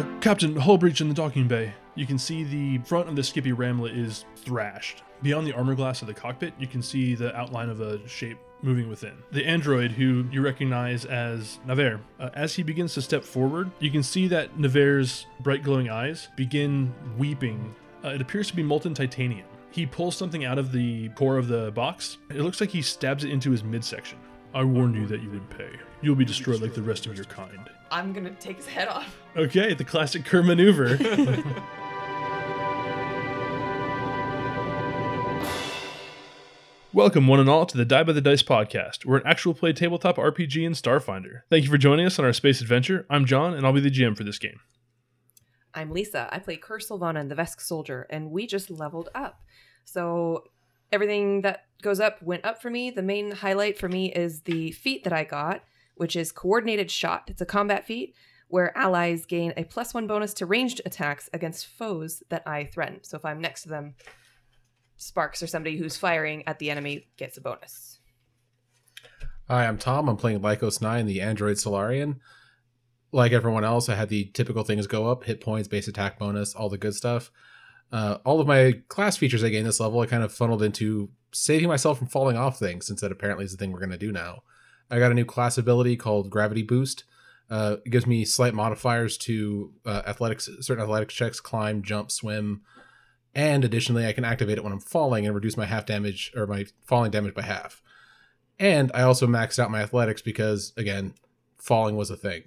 Uh, Captain, hull breach in the docking bay. You can see the front of the Skippy Ramlet is thrashed. Beyond the armor glass of the cockpit, you can see the outline of a shape moving within. The android, who you recognize as Navarre, uh, as he begins to step forward, you can see that Navarre's bright glowing eyes begin weeping. Uh, it appears to be molten titanium. He pulls something out of the core of the box. It looks like he stabs it into his midsection. I warned you that you would pay. You'll be destroyed like the rest of your kind. I'm gonna take his head off. Okay, the classic Kerr maneuver. Welcome, one and all, to the Die by the Dice podcast. We're an actual play tabletop RPG in Starfinder. Thank you for joining us on our space adventure. I'm John, and I'll be the GM for this game. I'm Lisa. I play Kerr Sylvana, the Vesk soldier, and we just leveled up. So everything that goes up went up for me. The main highlight for me is the feat that I got, which is Coordinated Shot. It's a combat feat where allies gain a plus one bonus to ranged attacks against foes that I threaten. So if I'm next to them, Sparks or somebody who's firing at the enemy gets a bonus. Hi, I'm Tom. I'm playing Lycos 9, the android Solarian. Like everyone else, I had the typical things go up hit points, base attack bonus, all the good stuff. Uh, all of my class features I gained this level, I kind of funneled into saving myself from falling off things, since that apparently is the thing we're going to do now. I got a new class ability called Gravity Boost. Uh, it gives me slight modifiers to uh, athletics, certain athletics checks, climb, jump, swim, and additionally, I can activate it when I'm falling and reduce my half damage or my falling damage by half. And I also maxed out my athletics because, again, falling was a thing.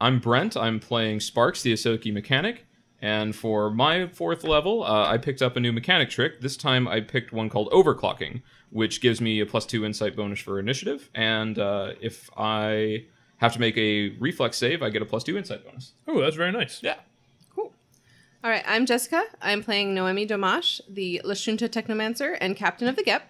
I'm Brent. I'm playing Sparks, the Ysoki mechanic. And for my fourth level, uh, I picked up a new mechanic trick. This time I picked one called Overclocking, which gives me a plus two insight bonus for initiative. And uh, if I have to make a reflex save, I get a plus two insight bonus. oh, that's very nice. Yeah. Cool. All right, I'm Jessica. I'm playing Noemi Domash, the Lashunta Technomancer and Captain of the Gep.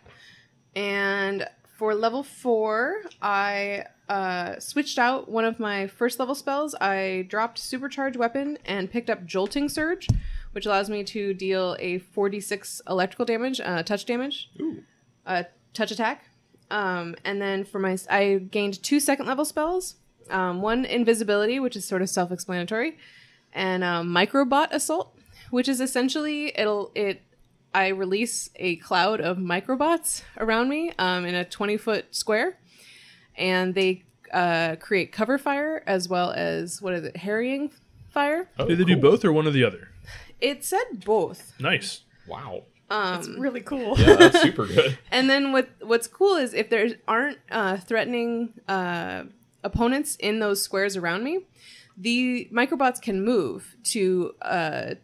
And for level four, I uh, switched out one of my first level spells. I dropped Supercharge Weapon and picked up Jolting Surge, which allows me to deal a 46 electrical damage, uh, touch damage, Ooh. Uh, touch attack. Um, and then for my, I gained two second level spells. Um, one invisibility, which is sort of self-explanatory, and um, microbot assault, which is essentially it'll it. I release a cloud of microbots around me um, in a twenty foot square, and they uh, create cover fire as well as what is it, harrying fire. Oh, Did they do both or one or the other? It said both. Nice. Wow. Um, It's really cool. Yeah, that's super good. And then what what's cool is if there aren't uh, threatening uh, opponents in those squares around me, the microbots can move to uh,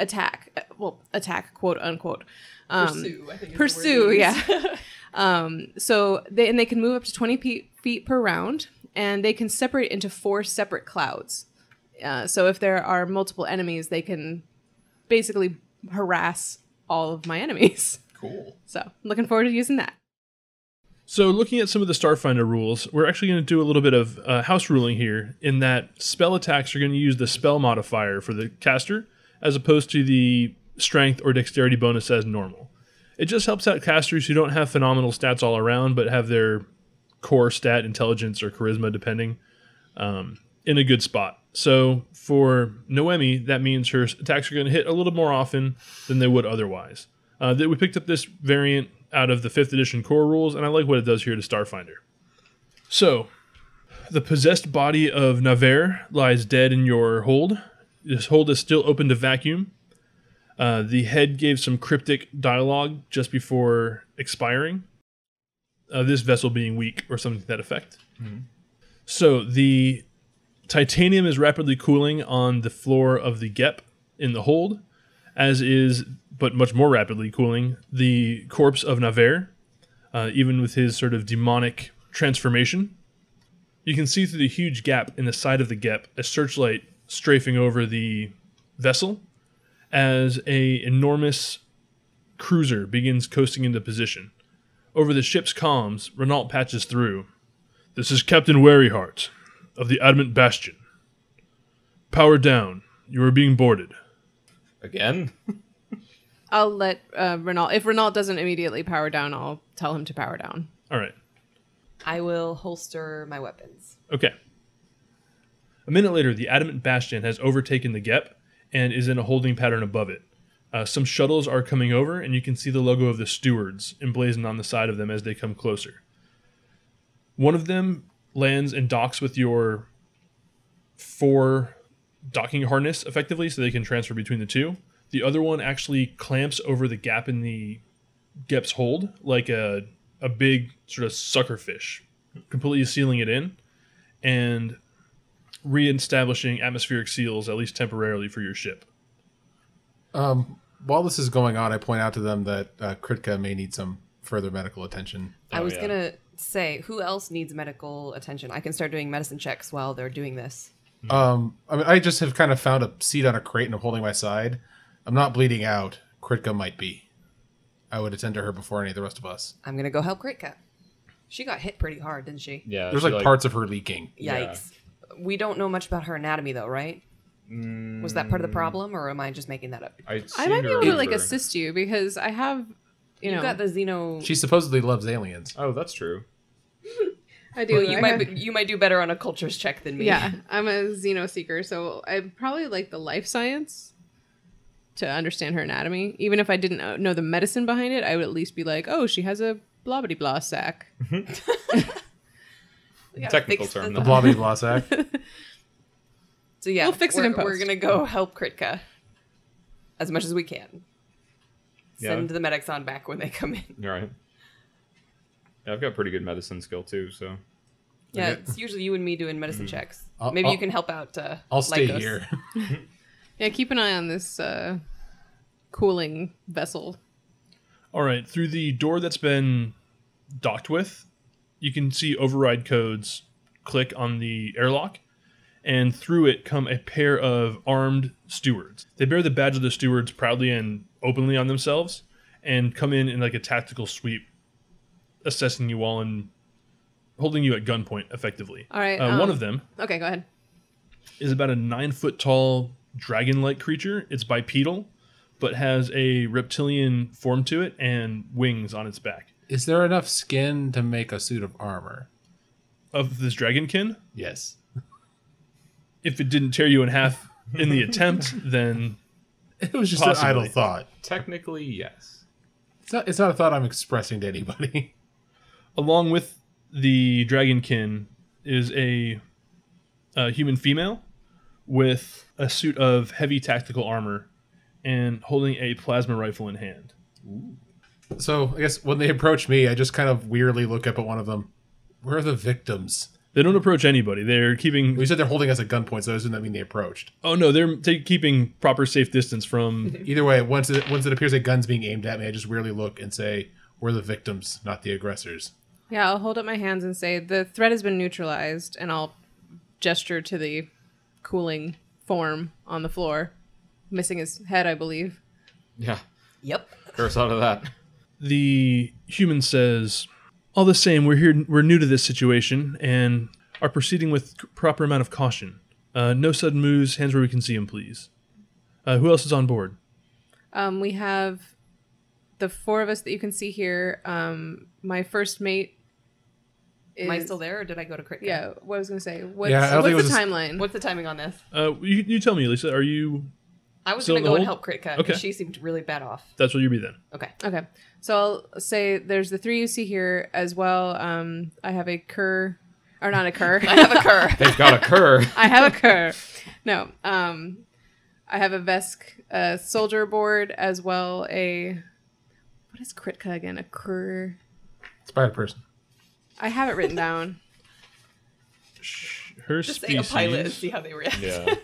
attack. uh, Well, attack, quote unquote. Um, Pursue, I think. Is the word pursue, yeah. um, so they and they can move up to twenty pe- feet per round, and they can separate into four separate clouds. Uh, so if there are multiple enemies, they can basically harass all of my enemies. Cool. So I'm looking forward to using that. So, looking at some of the Starfinder rules, we're actually going to do a little bit of uh, house ruling here in that spell attacks are going to use the spell modifier for the caster as opposed to the strength or dexterity bonus as normal. It just helps out casters who don't have phenomenal stats all around but have their core stat, intelligence, or charisma, depending, um, in a good spot. So, for Noemi, that means her attacks are going to hit a little more often than they would otherwise. Uh, that we picked up this variant out of the fifth edition core rules, and I like what it does here to Starfinder. So, the possessed body of Navarre lies dead in your hold. This hold is still open to vacuum. Uh, the head gave some cryptic dialogue just before expiring. Uh, this vessel being weak, or something to that effect. So the titanium is rapidly cooling on the floor of the Gep in the hold, as is, but much more rapidly cooling, the corpse of Navarre, uh, even with his sort of demonic transformation. You can see through the huge gap in the side of the Gep a searchlight strafing over the vessel as a enormous cruiser begins coasting into position. Over the ship's comms, Renault patches through. This is Captain Waryheart of the Adamant Bastion. Power down. You are being boarded. Again? I'll let uh, Renault. If Renault doesn't immediately power down, I'll tell him to power down. All right. I will holster my weapons. Okay. A minute later, the Adamant Bastion has overtaken the Gep and is in a holding pattern above it. Uh, some shuttles are coming over, and you can see the logo of the stewards emblazoned on the side of them as they come closer. One of them lands and docks with your four docking harness effectively, so they can transfer between the two. The other one actually clamps over the gap in the Gep's hold like a a big sort of sucker fish, completely sealing it in and reestablishing atmospheric seals at least temporarily for your ship. Um, while this is going on, I point out to them that uh, Kritka may need some further medical attention. I Oh, was yeah. gonna say, who else needs medical attention? I can start doing medicine checks while they're doing this. Um, I mean, I just have kind of found a seat on a crate and I'm holding my side. I'm not bleeding out. Kritka might be. I would attend to her before any of the rest of us. I'm gonna go help Kritka. She got hit pretty hard, didn't she? Yeah, There's she, like, parts of her leaking. Yeah. Yikes. We don't know much about her anatomy, though, right? Was that part of the problem, or am I just making that up? I, I might be able to like assist you because I have, you You know, got the Xeno. She supposedly loves aliens. Oh, that's true. I do. Well, you I might have- be, you might do better on a cultures check than me. Yeah, I'm a xeno seeker, so I probably like the life science to understand her anatomy. Even if I didn't know- know the medicine behind it, I would at least be like, oh, she has a mm-hmm. blah blah blah sack. Technical term, the- The blobby blossack. So yeah, We'll fix it we're, in post. We're gonna go help Kritka as much as we can. Yeah. Send the medics on back when they come in. You're right. Yeah, I've got pretty good medicine skill too, so Yeah, Okay. it's usually you and me doing medicine checks. I'll- Maybe I'll- you can help out. Uh, I'll stay Lycos. here. Yeah, keep an eye on this uh, cooling vessel. All right, through the door that's been docked with, you can see override codes click on the airlock, and through it come a pair of armed stewards. They bear the badge of the stewards proudly and openly on themselves, and come in in like a tactical sweep, assessing you all and holding you at gunpoint effectively. All right, uh, one um, of them Okay, go ahead. is about a nine foot tall dragon like creature. It's bipedal, but has a reptilian form to it and wings on its back. Is there enough skin to make a suit of armor? Of this dragonkin, Yes. if it didn't tear you in half in the attempt, then It was just Possibly. an idle thought. technically yes. It's not, it's not a thought I'm expressing to anybody. along with the dragonkin is a, a human female with a suit of heavy tactical armor and holding a plasma rifle in hand. so I guess when they approach me, I just kind of weirdly look up at one of them. Where are the victims? They don't approach anybody. They're keeping. We said they're holding us at gunpoint, so doesn't that mean they approached? Oh no, they're ta- keeping proper safe distance from Either way, once it once it appears a gun's being aimed at me, I just weirdly look and say, "We're the victims, not the aggressors." Yeah, I'll hold up my hands and say the threat has been neutralized, and I'll gesture to the cooling form on the floor, missing his head, I believe. Yeah, Yep. curse out of that. the human says, "All the same, we're here. We're new to this situation and are proceeding with proper amount of caution. Uh, no sudden moves. Hands where we can see them, please. Uh, who else is on board? Um, we have the four of us that you can see here. Um, my first mate. Is, Am I still there, or did I go to Kritka? Yeah, what I was gonna say. What's, Yeah, what's the was a- timeline? What's the timing on this? Uh, you, you tell me, Lisa. Are you? I was Still gonna in go the and hold? help Kritka Okay. because she seemed really bad off. That's what you'd be then. Okay. Okay, so I'll say there's the three you see here as well. Um, I have a cur, or not a cur. I have a cur. They've got a cur. I have a cur. No, um, I have a Vesk uh, soldier board as well. A what is Kritka again? A cur. Spider person. I have it written down. Her Just say a pilot and species see how they react. Yeah.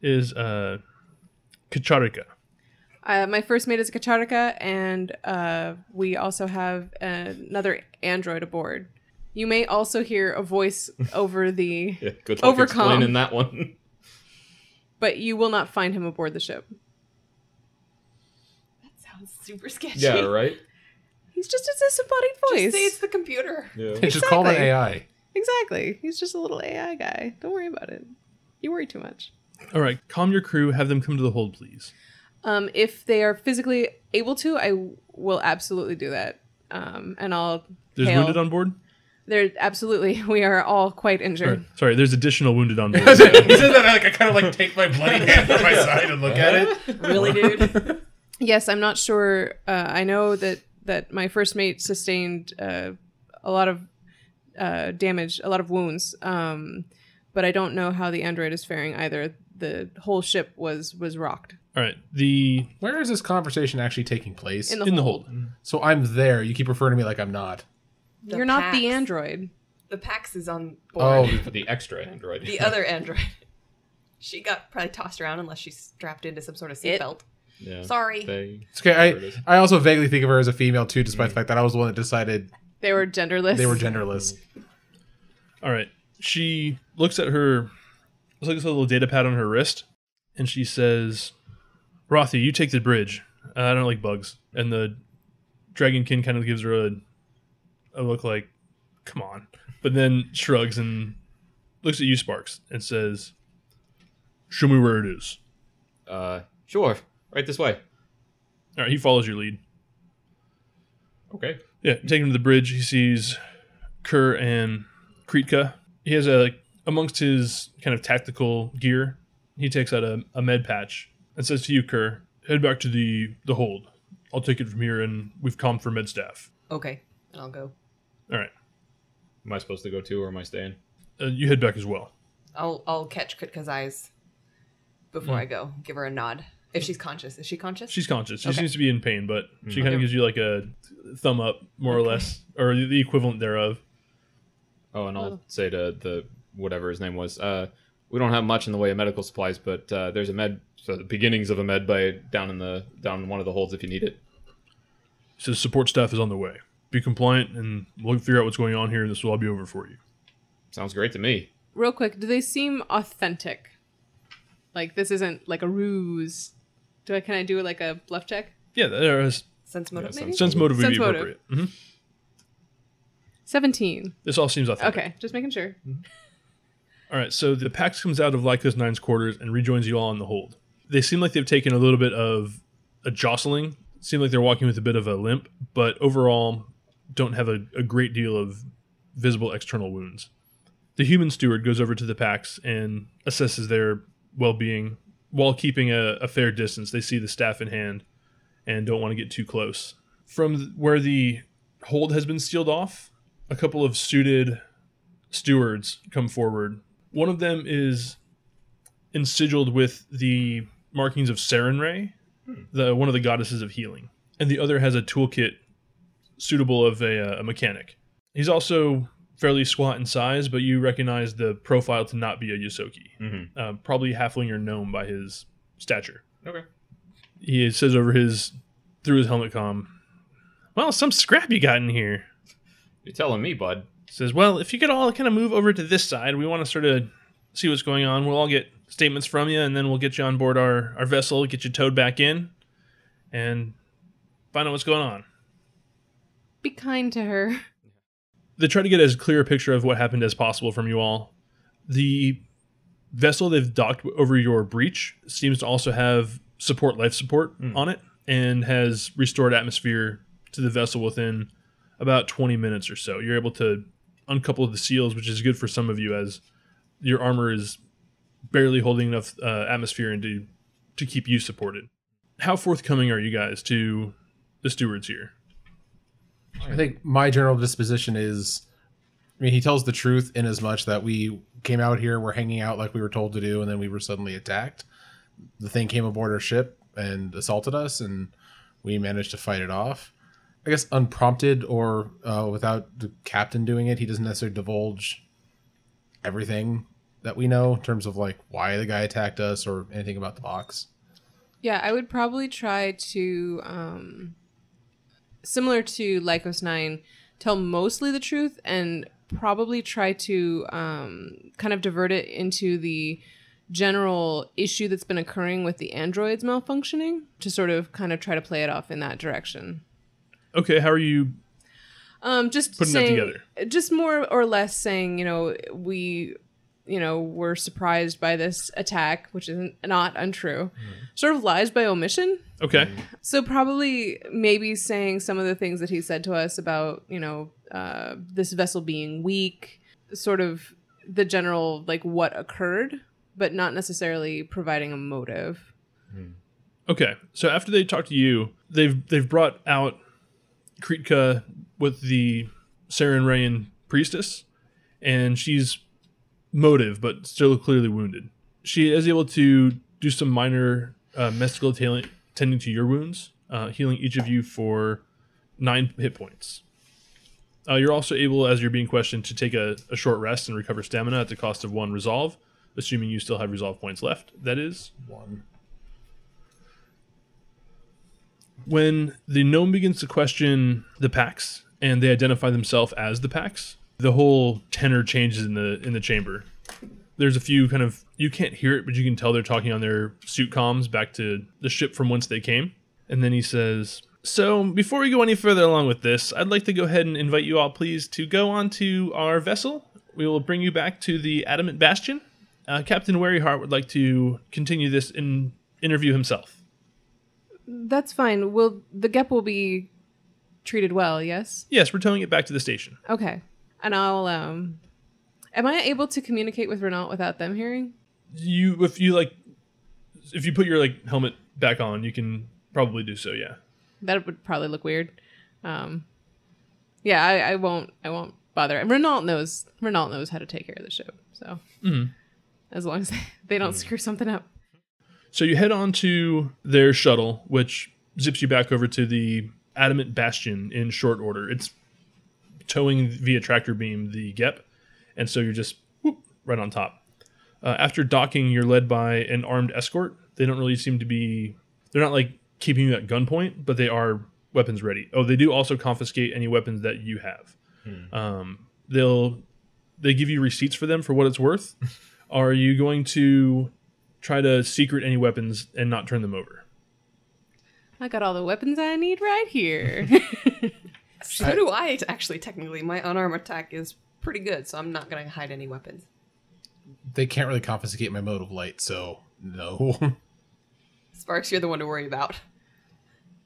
is uh, Kacharika. Uh, my first mate is a Kacharika, and uh, we also have another android aboard. You may also hear a voice over the, yeah. Good luck Overcome. explaining that one. but you will not find him aboard the ship. That sounds super sketchy. yeah. Right. He's just a disembodied voice. Just say it's the computer. Yeah. It's just called an AI. Exactly. He's just a little AI guy. Don't worry about it. You worry too much. All right, calm your crew. Have them come to the hold, please. Um, if they are physically able to, I will absolutely do that. Um, and I'll There's hail- wounded on board. There, absolutely, we are all quite injured. Or- sorry, there's additional wounded on board. he said that like I kind of like take my bloody hand from my side and look at it. Really, dude? Yes, I'm not sure. Uh, I know that that my first mate sustained uh, a lot of uh, damage, a lot of wounds, um, but I don't know how the android is faring either. The whole ship was was rocked All right, the Where is this conversation actually taking place? in the in the hold. hold. so I'm there. You keep referring to me like I'm not. The You're not the Pax. android. The Pax is on Oh, board. For the extra android. the other android. She got probably tossed around unless she's strapped into some sort of It- seatbelt. yeah. Sorry. They, it's okay. There it I. I also vaguely think of her as a female too, despite the mm. fact that I was the one that decided They were genderless. they were genderless. All right, she looks at her, looks at a little data pad on her wrist, and she says, "Rothy, you take the bridge. Uh, I don't like bugs." And the dragonkin kind of gives her a, a look like, "Come on," but then shrugs and looks at you, Sparks, and says, "Show me where it is." uh, sure. Right this way. All right, he follows your lead. Okay. Yeah, take him to the bridge. He sees Kerr and Kritka. He has a amongst his kind of tactical gear. He takes out a, a med patch and says to you, Kerr, head back to the the hold. I'll take it from here, and we've calmed for med staff. Okay, I'll go. All right, Am I supposed to go too, or am I staying? uh, you head back as well. I'll I'll catch Kritka's eyes before I go. Give her a nod. If she's conscious. Is she conscious? She's conscious. She Okay. seems to be in pain, but she kind of Okay. gives you like a thumb up, more or less, or the equivalent thereof. Oh, and I'll Oh. say to the whatever his name was. Uh, we don't have much in the way of medical supplies, but uh, there's a med, so the beginnings of a med bay down in the down in one of the holds if you need it. He says support staff is on the way. Be compliant, and we'll figure out what's going on here, and this will all be over for you. Sounds great to me. Real quick, do they seem authentic? Like this isn't like a ruse. Do I can I do like a bluff check? Yeah, there is Sense motive, Yeah, maybe? sense- sense motive would Sense be motive. appropriate. Mhm. Seventeen. This all seems authentic. Okay, just making sure. All right, so the Pax comes out of Lycos Nine's quarters and rejoins you all in the hold. They seem like they've taken a little bit of a jostling. Seem like they're walking with a bit of a limp, but overall don't have a, a great deal of visible external wounds. The human steward goes over to the Pax and assesses their well-being while keeping a, a fair distance. They see the staff in hand and don't want to get too close. From where the hold has been sealed off, a couple of suited stewards come forward. One of them is ensigiled with the markings of Sarenrae, the one of the goddesses of healing, and the other has a toolkit suitable of a, uh, a mechanic. He's also fairly squat in size, but you recognize the profile to not be a Ysoki. Mm-hmm. Uh, probably halfling or gnome by his stature. Okay. He says over his through his helmet comm, "Well, some scrap you got in here." You're telling me, bud. Says, "Well, if you could all kind of move over to this side, we want to sort of see what's going on. We'll all get statements from you, and then we'll get you on board our our vessel, get you towed back in, and find out what's going on." Be kind to her. They try to get as clear a picture of what happened as possible from you all. The vessel they've docked over your breach seems to also have support life support hmm. on it, and has restored atmosphere to the vessel within about 20 minutes or so. You're able to uncouple the seals, which is good for some of you as your armor is barely holding enough uh, atmosphere and to, to keep you supported. How forthcoming are you guys to the stewards here? I think my general disposition is I mean, he tells the truth in as much that we came out here, we're hanging out like we were told to do, and then we were suddenly attacked. The thing came aboard our ship and assaulted us, and we managed to fight it off. I guess unprompted or uh, without the captain doing it, he doesn't necessarily divulge everything that we know in terms of like why the guy attacked us or anything about the box. Yeah, I would probably try to, um, similar to Lycos 9, tell mostly the truth and probably try to um, kind of divert it into the general issue that's been occurring with the androids malfunctioning to sort of kind of try to play it off in that direction. Okay, how are you Um, just Putting that together. Just more or less saying, you know, we, you know, were surprised by this attack, which is not untrue, sort of lies by omission. Okay. So probably maybe saying some of the things that he said to us about, you know, uh, this vessel being weak, sort of the general like what occurred, but not necessarily providing a motive. Okay. So after they talk to you, they've they've brought out Kritka with the Sarenraean priestess, and she's motive, but still clearly wounded. She is able to do some minor uh, mystical tailing, tending to your wounds, uh, healing each of you for nine hit points. Uh, you're also able, as you're being questioned, to take a, a short rest and recover stamina at the cost of one resolve, assuming you still have resolve points left. That is. One. When the gnome begins to question the packs and they identify themselves as the packs, the whole tenor changes in the in the chamber. There's a few kind of you can't hear it, but you can tell they're talking on their suit comms back to the ship from whence they came. And then he says, "So before we go any further along with this, I'd like to go ahead and invite you all, please, to go onto our vessel. We will bring you back to the Adamant Bastion. Uh, Captain Waryheart would like to continue this in interview himself." That's fine. Will the Gep will be treated well, yes? Yes, we're towing it back to the station. Okay. And I'll um am I able to communicate with Renault without them hearing? you if you like if you put your like helmet back on you can probably do so yeah That would probably look weird. Um Yeah, I, I won't I won't bother. And Renault knows Renault knows how to take care of the ship. So Mhm. as long as they, they don't screw something up. So you head on to their shuttle which zips you back over to the adamant bastion in short order. It's towing via tractor beam the gep and so you're just whoop, right on top. Uh, after docking you're led by an armed escort. They don't really seem to be they're not like keeping you at gunpoint but they are weapons ready. Oh they do also confiscate any weapons that you have. Um, they'll they give you receipts for them for what it's worth. Are you going to try to secret any weapons and not turn them over I got all the weapons I need right here. So do I, Actually, technically, my unarmed attack is pretty good, so I'm not gonna hide any weapons. They can't really confiscate my mote of light, so no. Sparks, you're the one to worry about.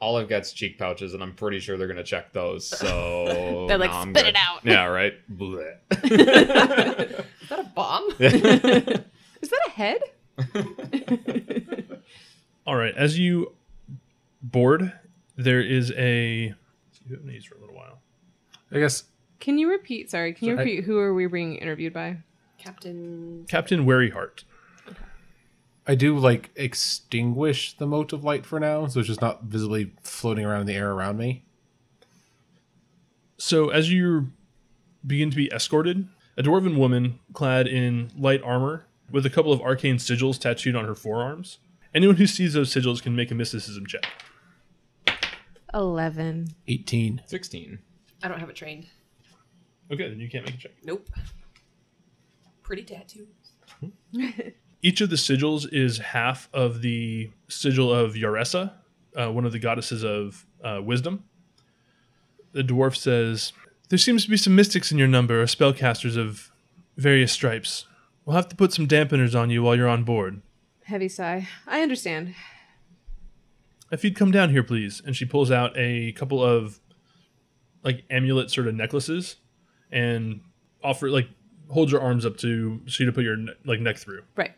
All I've got's cheek pouches, and I'm pretty sure they're gonna check those. So They're like, no, "Spit good." it out. Yeah, right. Blech. Is that a bomb? Is that a head? all right as you board there is a you haven't for a little while I guess Can you repeat? Sorry, can you Sorry. repeat who are we being interviewed by? Captain. captain waryheart I do like extinguish the mote of light for now, so it's just not visibly floating around in the air around me. So as you begin to be escorted, a dwarven woman clad in light armor with a couple of arcane sigils tattooed on her forearms. Anyone who sees those sigils can make a mysticism check. Eleven. 18. Sixteen. I don't have it trained. Okay, then you can't make a check. Nope. Pretty tattoo. Each of the sigils is half of the sigil of Yaraesa, uh, one of the goddesses of uh, wisdom. The dwarf says, There seems to be some mystics in your number, or spellcasters of various stripes. We'll have to put some dampeners on you while you're on board. Heavy sigh. I understand. If you'd come down here, please. And she pulls out a couple of like amulet sort of necklaces and offer like holds your arms up to so you to put your ne- like neck through. Right.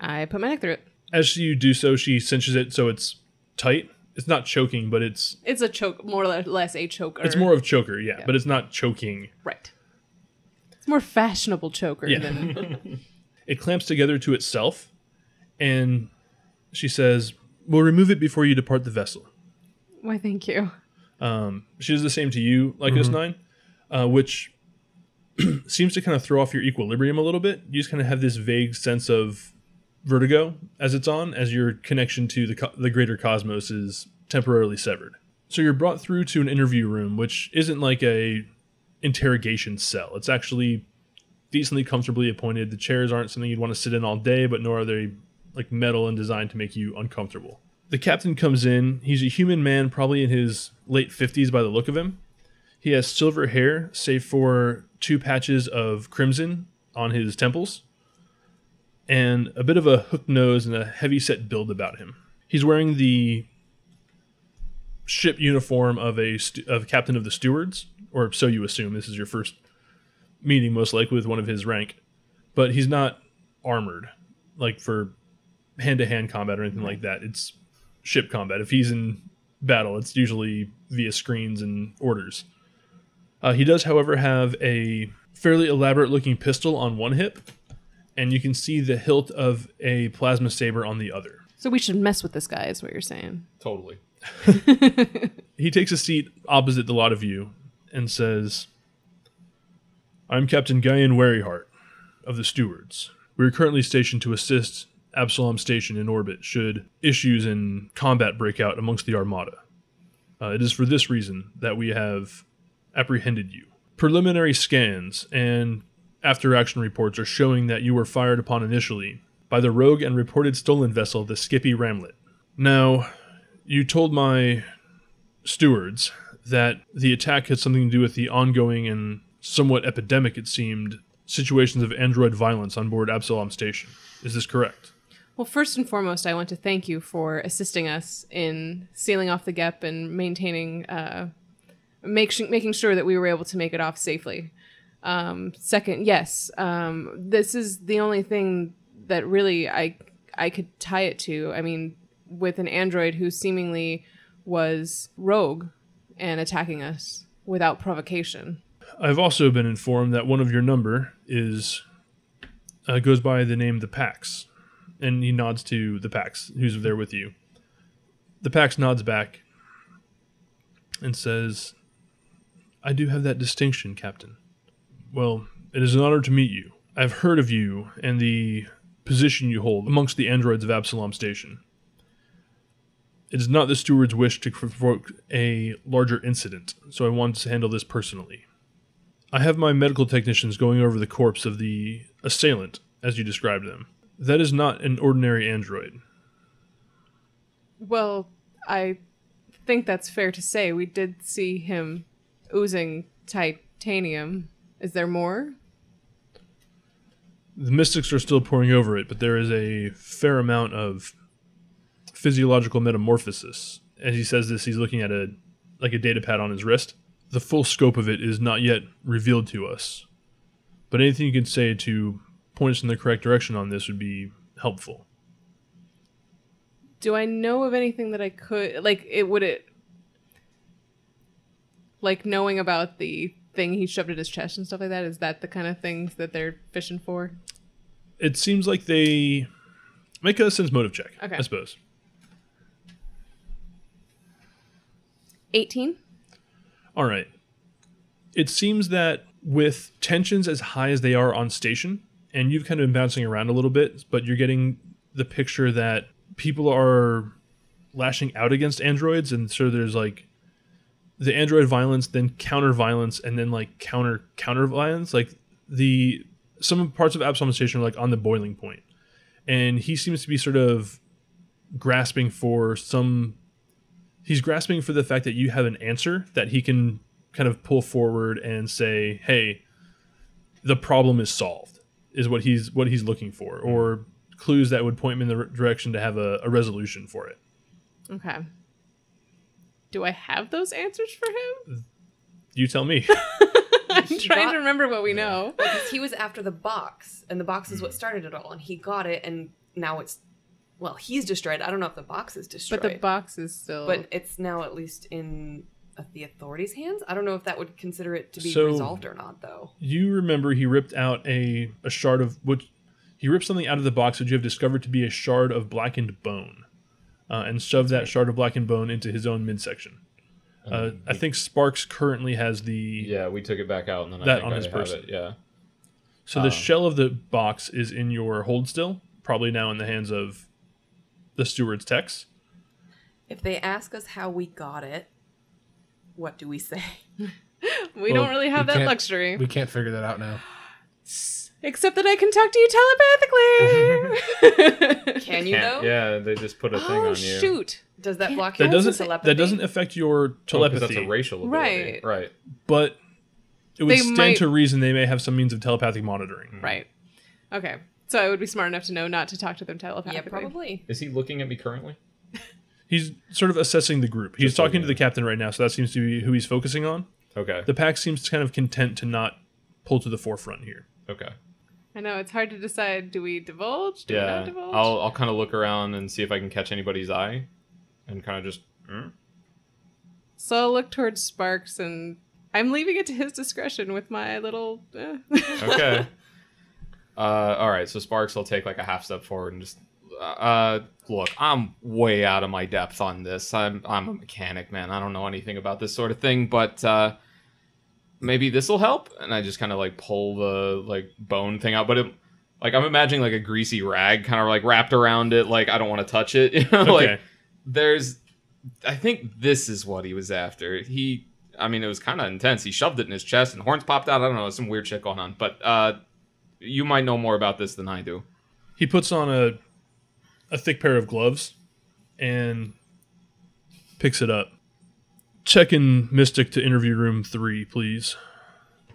I put my neck through it. As you do so, she cinches it so it's tight. It's not choking, but it's It's a choke, more or less a choker. it's more of choker, yeah, but it's not choking. right. It's more fashionable choker Yeah. than It clamps together to itself, and she says, "We'll remove it before you depart the vessel." why. Thank you. Um, she does the same to you, Lycos Nine, uh, which seems to kind of throw off your equilibrium a little bit. You just kind of have this vague sense of vertigo as it's on, as your connection to the co- the greater cosmos is temporarily severed. So you're brought through to an interview room, which isn't like a interrogation cell. It's actually decently comfortably appointed. The chairs aren't something you'd want to sit in all day, but nor are they like metal and designed to make you uncomfortable. The captain comes in. He's a human man, probably in his late 50s by the look of him. He has silver hair, save for two patches of crimson on his temples. and a bit of a hook nose and a heavy set build about him. He's wearing the ship uniform of a of captain of the stewards, or so you assume. This is your first meeting, most likely with one of his rank, but he's not armored like for hand to hand combat or anything like that. It's ship combat. If he's in battle, it's usually via screens and orders. Uh, he does, however, have a fairly elaborate looking pistol on one hip, and you can see the hilt of a plasma saber on the other. So we should mess with this guy, is what you're saying. Totally. He takes a seat opposite the lot of you and says, I'm Captain Guyan Waryheart of the Stewards. We are currently stationed to assist Absalom Station in orbit should issues in combat break out amongst the Armada. Uh, it is for this reason that we have apprehended you. Preliminary scans and after action reports are showing that you were fired upon initially by the rogue and reported stolen vessel, the Skippy Ramlet. Now, you told my stewards that the attack had something to do with the ongoing and somewhat epidemic, it seemed, situations of android violence on board Absalom Station. Is this correct? Well, first and foremost, I want to thank you for assisting us in sealing off the gap and maintaining, uh, make sh- making sure that we were able to make it off safely. Um, second, yes, um, this is the only thing that really I I could tie it to. I mean, with an android who seemingly was rogue and attacking us without provocation. I've also been informed that one of your number is uh, goes by the name the Pax, and he nods to the Pax, who's there with you. The Pax nods back and says, "I do have that distinction, Captain. Well, it is an honor to meet you. I've heard of you and the position you hold amongst the androids of Absalom Station. It is not the steward's wish to provoke a larger incident, so I want to handle this personally." I have my medical technicians going over the corpse of the assailant, as you described them. That is not an ordinary android. Well, I think that's fair to say. We did see him oozing titanium. Is there more? The mystics are still poring over it, but there is a fair amount of physiological metamorphosis. As he says this, he's looking at a like a data pad on his wrist. The full scope of it is not yet revealed to us. But anything you can say to point us in the correct direction on this would be helpful. Do I know of anything that I could like it would it like knowing about the thing he shoved at his chest and stuff like that is that the kind of things that they're fishing for? It seems like they make a sense motive check, Okay. I suppose. 18? All right. It seems that with tensions as high as they are on station, and you've kind of been bouncing around a little bit, but you're getting the picture that people are lashing out against androids, and so there's like the android violence, then counter violence, and then like counter counter violence. Like the some parts of Absalom Station are like on the boiling point, and he seems to be sort of grasping for some he's grasping for the fact that you have an answer that he can kind of pull forward and say, "Hey, the problem is solved." Is what he's what he's looking for, hmm. or clues that would point him in the r- direction to have a, a resolution for it. Okay. Do I have those answers for him? You tell me. I'm trying got- to remember what we know. because he was after the box, and the box is what hmm. started it all, and he got it, and now it's well, he's destroyed. I don't know if the box is destroyed, But the box is still but it's now at least in uh, the authorities' hands. I don't know if that would consider it to be So- resolved or not, though. you remember he ripped out a a shard of what he ripped something out of the box which you have discovered to be a shard of blackened bone, uh, and shoved that shard of blackened bone into his own midsection. Uh, I think Sparks currently has the Yeah, we took it back out, and then I That think on I his have person. it. Yeah. So the Um, shell of the box is in your hold still, probably now in the hands of the steward's techs. If they ask us how we got it, what do we say? we Well, don't really have that luxury. We can't figure that out now. Except that I can talk to you telepathically. Can you Can't- though? Yeah, they just put a thing oh on you. shoot! Does that block That your doesn't telepathy? that doesn't affect your Oh, 'cause telepathy, that's a racial ability. Right. Right. but it would They stand might- to reason they may have some means of telepathic monitoring. Right. Okay. So I would be smart enough to know not to talk to them Yeah, probably. Is he looking at me currently? He's sort of assessing the group. He's Just talking to looking the captain right now, so that seems to be who he's focusing on. Okay. The pack seems kind of content to not pull to the forefront here. Okay. I know it's hard to decide. Do we divulge? Do we not Yeah. divulge? I'll I'll kind of look around and see if I can catch anybody's eye, and kind of just. hmm? So I'll look towards Sparks, and I'm leaving it to his discretion with my little. eh. Okay. uh, all right. So Sparks will take like a half step forward and just. Uh, look, I'm way out of my depth on this. I'm I'm a mechanic, man. I don't know anything about this sort of thing, but uh, maybe this will help. And I just kind of like pull the like bone thing out, but it, like I'm imagining like a greasy rag kind of like wrapped around it. Like I don't want to touch it. You know, like Okay. there's I think this is what he was after. He I mean it was kind of intense. He shoved it in his chest and horns popped out. I don't know, some weird shit going on. But uh you might know more about this than I do. He puts on a a thick pair of gloves and picks it up. Check in Mystic to interview room three, please.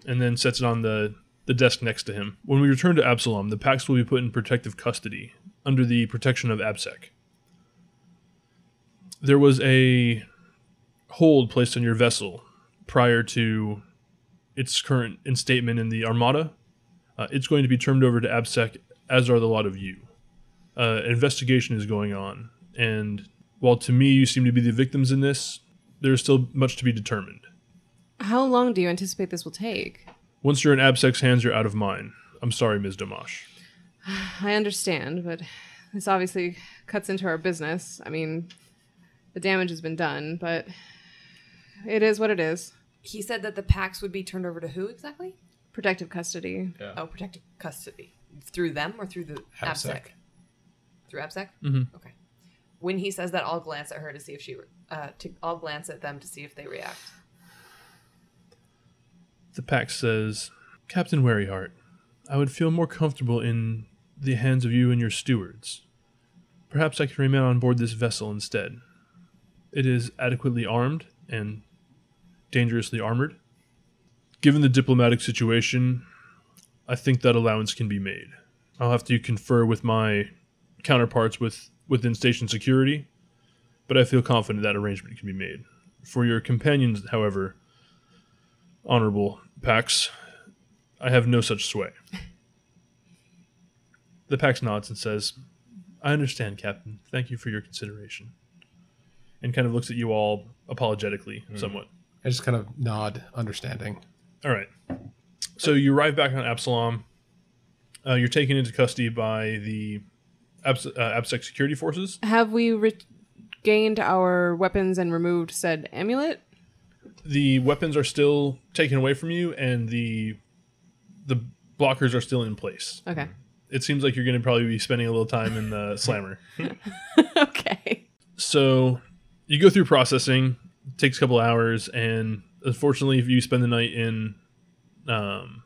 And then sets it on the, the desk next to him. When we return to Absalom, the packs will be put in protective custody under the protection of ABSEC. There was a hold placed on your vessel prior to its current instatement in the Armada. Uh, it's going to be turned over to ABSEC, as are the lot of you. Uh, an investigation is going on, and while to me you seem to be the victims in this, there's still much to be determined. How long do you anticipate this will take? Once you're in ABSEC's hands, you're out of mine. I'm sorry, Ms. Damash. I understand, but this obviously cuts into our business. I mean, the damage has been done, but it is what it is. He said that the packs would be turned over to who exactly? Protective custody. Oh, protective custody. Through them or through the ABSEC. ABSEC? Through ABSEC? Mhm. Okay. When he says that, I'll glance at her to see if she. Uh, to, I'll glance at them to see if they react. The pack says, Captain Waryheart, I would feel more comfortable in the hands of you and your stewards. Perhaps I can remain on board this vessel instead. It is adequately armed and dangerously armored. Given the diplomatic situation, I think that allowance can be made. I'll have to confer with my counterparts with within station security, but I feel confident that arrangement can be made. For your companions, however, honorable Pax, I have no such sway. The Pax nods and says, I understand, Captain. Thank you for your consideration. And kind of looks at you all apologetically, hmm. somewhat. I just kind of nod, understanding. All right. So you arrive back on Absalom. Uh, you're taken into custody by the Abs- uh, ABSEC security forces. Have we regained our weapons and removed said amulet? The weapons are still taken away from you, and the the blockers are still in place. Okay. It seems like you're going to probably be spending a little time in the slammer. okay. So you go through processing, it takes a couple hours, and unfortunately, if you spend the night in um,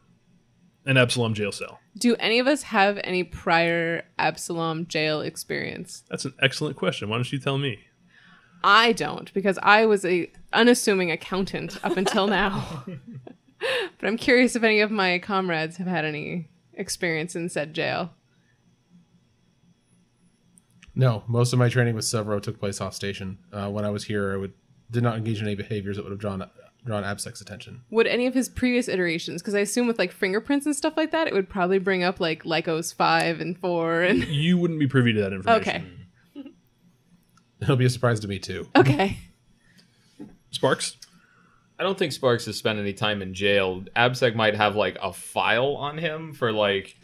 an Absalom jail cell. Do any of us have any prior Absalom jail experience? That's an excellent question. Why don't you tell me? I don't because I was a unassuming accountant up until now. but I'm curious if any of my comrades have had any experience in said jail. No, most of my training with Severo took place off station. Uh, when I was here, I would did not engage in any behaviors that would have drawn drawn ABSEC's attention. Would any of his previous iterations, because I assume with like fingerprints and stuff like that, it would probably bring up like Lycos five and four and You wouldn't be privy to that information. okay, It'll be a surprise to me too. okay. Sparks? I don't think Sparks has spent any time in jail. Absec might have like a file on him for like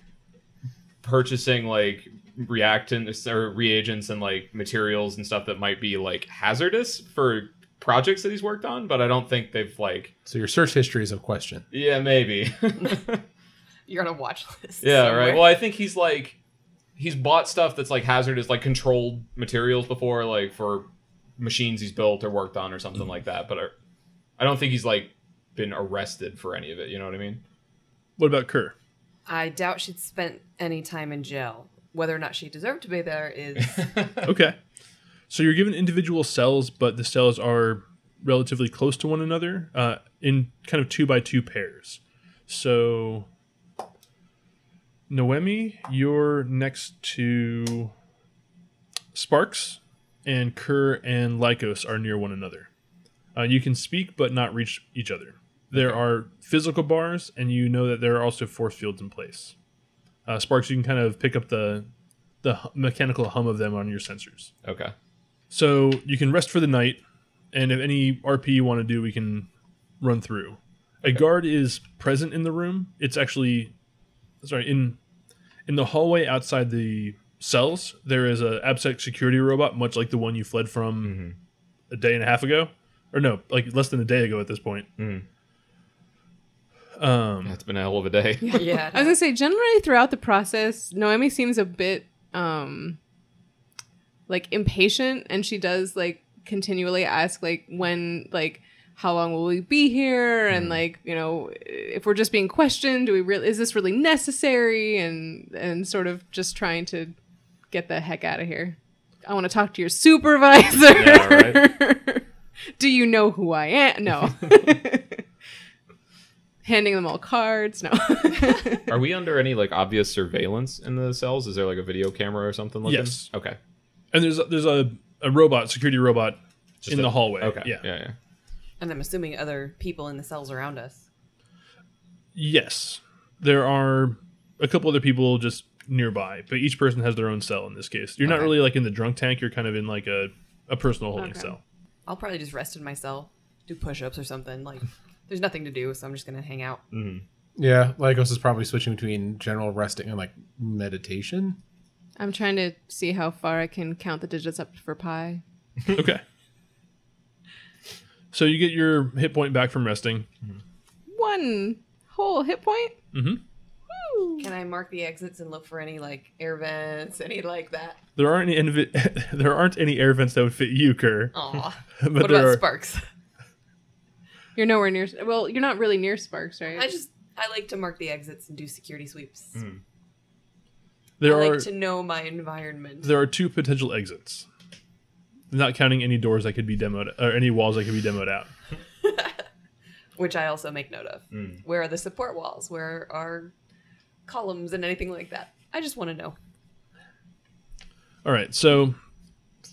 purchasing like reactants or reagents and like materials and stuff that might be like hazardous for projects that he's worked on, but I don't think they've like So your search history is a question. yeah, maybe. You're on a watch list. yeah, somewhere. right. Well, I think he's like he's bought stuff that's like hazardous like controlled materials before like for machines he's built or worked on or something like that, but I, I don't think he's like been arrested for any of it, you know what I mean? What about Kerr? I doubt she'd spent any time in jail. Whether or not she deserved to be there is Okay. So you're given individual cells, but the cells are relatively close to one another uh, in kind of two by two pairs. So Noemi, you're next to Sparks, and Kerr and Lycos are near one another. Uh, you can speak but not reach each other. There are physical bars, and you know that there are also force fields in place. Uh, Sparks, you can kind of pick up the the mechanical hum of them on your sensors. Okay. So you can rest for the night, and if any RP you want to do, we can run through. A guard is present in the room. It's actually, sorry, in in the hallway outside the cells. There is a ABSEC security robot, much like the one you fled from a day and a half ago, or no, like less than a day ago at this point. Mhm. Um, It's been a hell of a day. yeah. I was gonna say, generally throughout the process, Noemi seems a bit um like impatient, and she does like continually ask like when like how long will we be here, and mm. like you know if we're just being questioned, do we really is this really necessary, and and sort of just trying to get the heck out of here. I want to talk to your supervisor. Yeah, do you know who I am? No. Handing them all cards. No. Are we under any like obvious surveillance in the cells? Is there like a video camera or something? Looking? Yes. Okay. And there's a, there's a, a robot, security robot, in a- the hallway. Okay. Yeah. Yeah. Yeah. and I'm assuming other people in the cells around us. Yes, there are a couple other people just nearby, but each person has their own cell in this case. You're not Okay. really like in the drunk tank. You're kind of in like a, a personal holding Okay. cell. I'll probably just rest in my cell, do push-ups or something. Like, there's nothing to do, so I'm just gonna hang out. Mm-hmm. Yeah, Lycos is probably switching between general resting and like meditation. I'm trying to see how far I can count the digits up for pi. okay. So you get your hit point back from resting. One whole hit point. Mhm. Woo. Can I mark the exits and look for any like air vents, any like that? There aren't any invi- there aren't any air vents that would fit you, Kerr. Aw. but what there about are Sparks? You're nowhere near. Well, you're not really near Sparks, right? I just I like to mark the exits and do security sweeps. There I are like to know my environment. there are two potential exits, not counting any doors that could be demoed or any walls that could be demoed out. which I also make note of. Hmm. Where are the support walls? Where are columns and anything like that? I just want to know. All right, so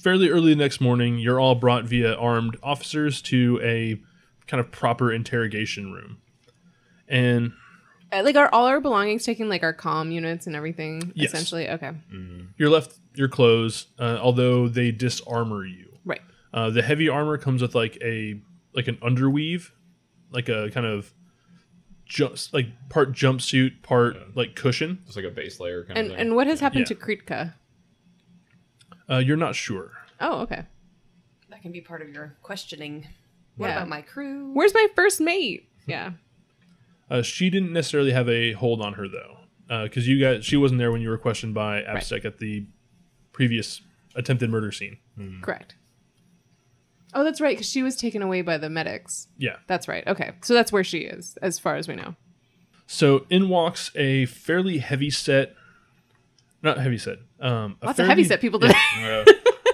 fairly early the next morning, you're all brought via armed officers to a kind of proper interrogation room. And like, are all our belongings taken? Like our comm units and everything. Yes. Essentially, okay, you're left your clothes, uh, although they disarmor you. right. Uh, the heavy armor comes with like a like an underweave, like a kind of jump, like part jumpsuit, part like cushion. Just like a base layer kind And of thing. and what has happened Yeah. to Kritka? Uh, you're not sure. Oh, okay. That can be part of your questioning. What Yeah. about my crew? Where's my first mate? Yeah. Uh, she didn't necessarily have a hold on her though, because you guys she wasn't there when you were questioned by ABSEC at the previous attempted murder scene. Correct. Oh, that's right, because she was taken away by the medics. Yeah. That's right. Okay, so that's where she is, as far as we know. So in walks a fairly heavy set, not heavy set. Um, a Lots of heavy set people today. Yeah.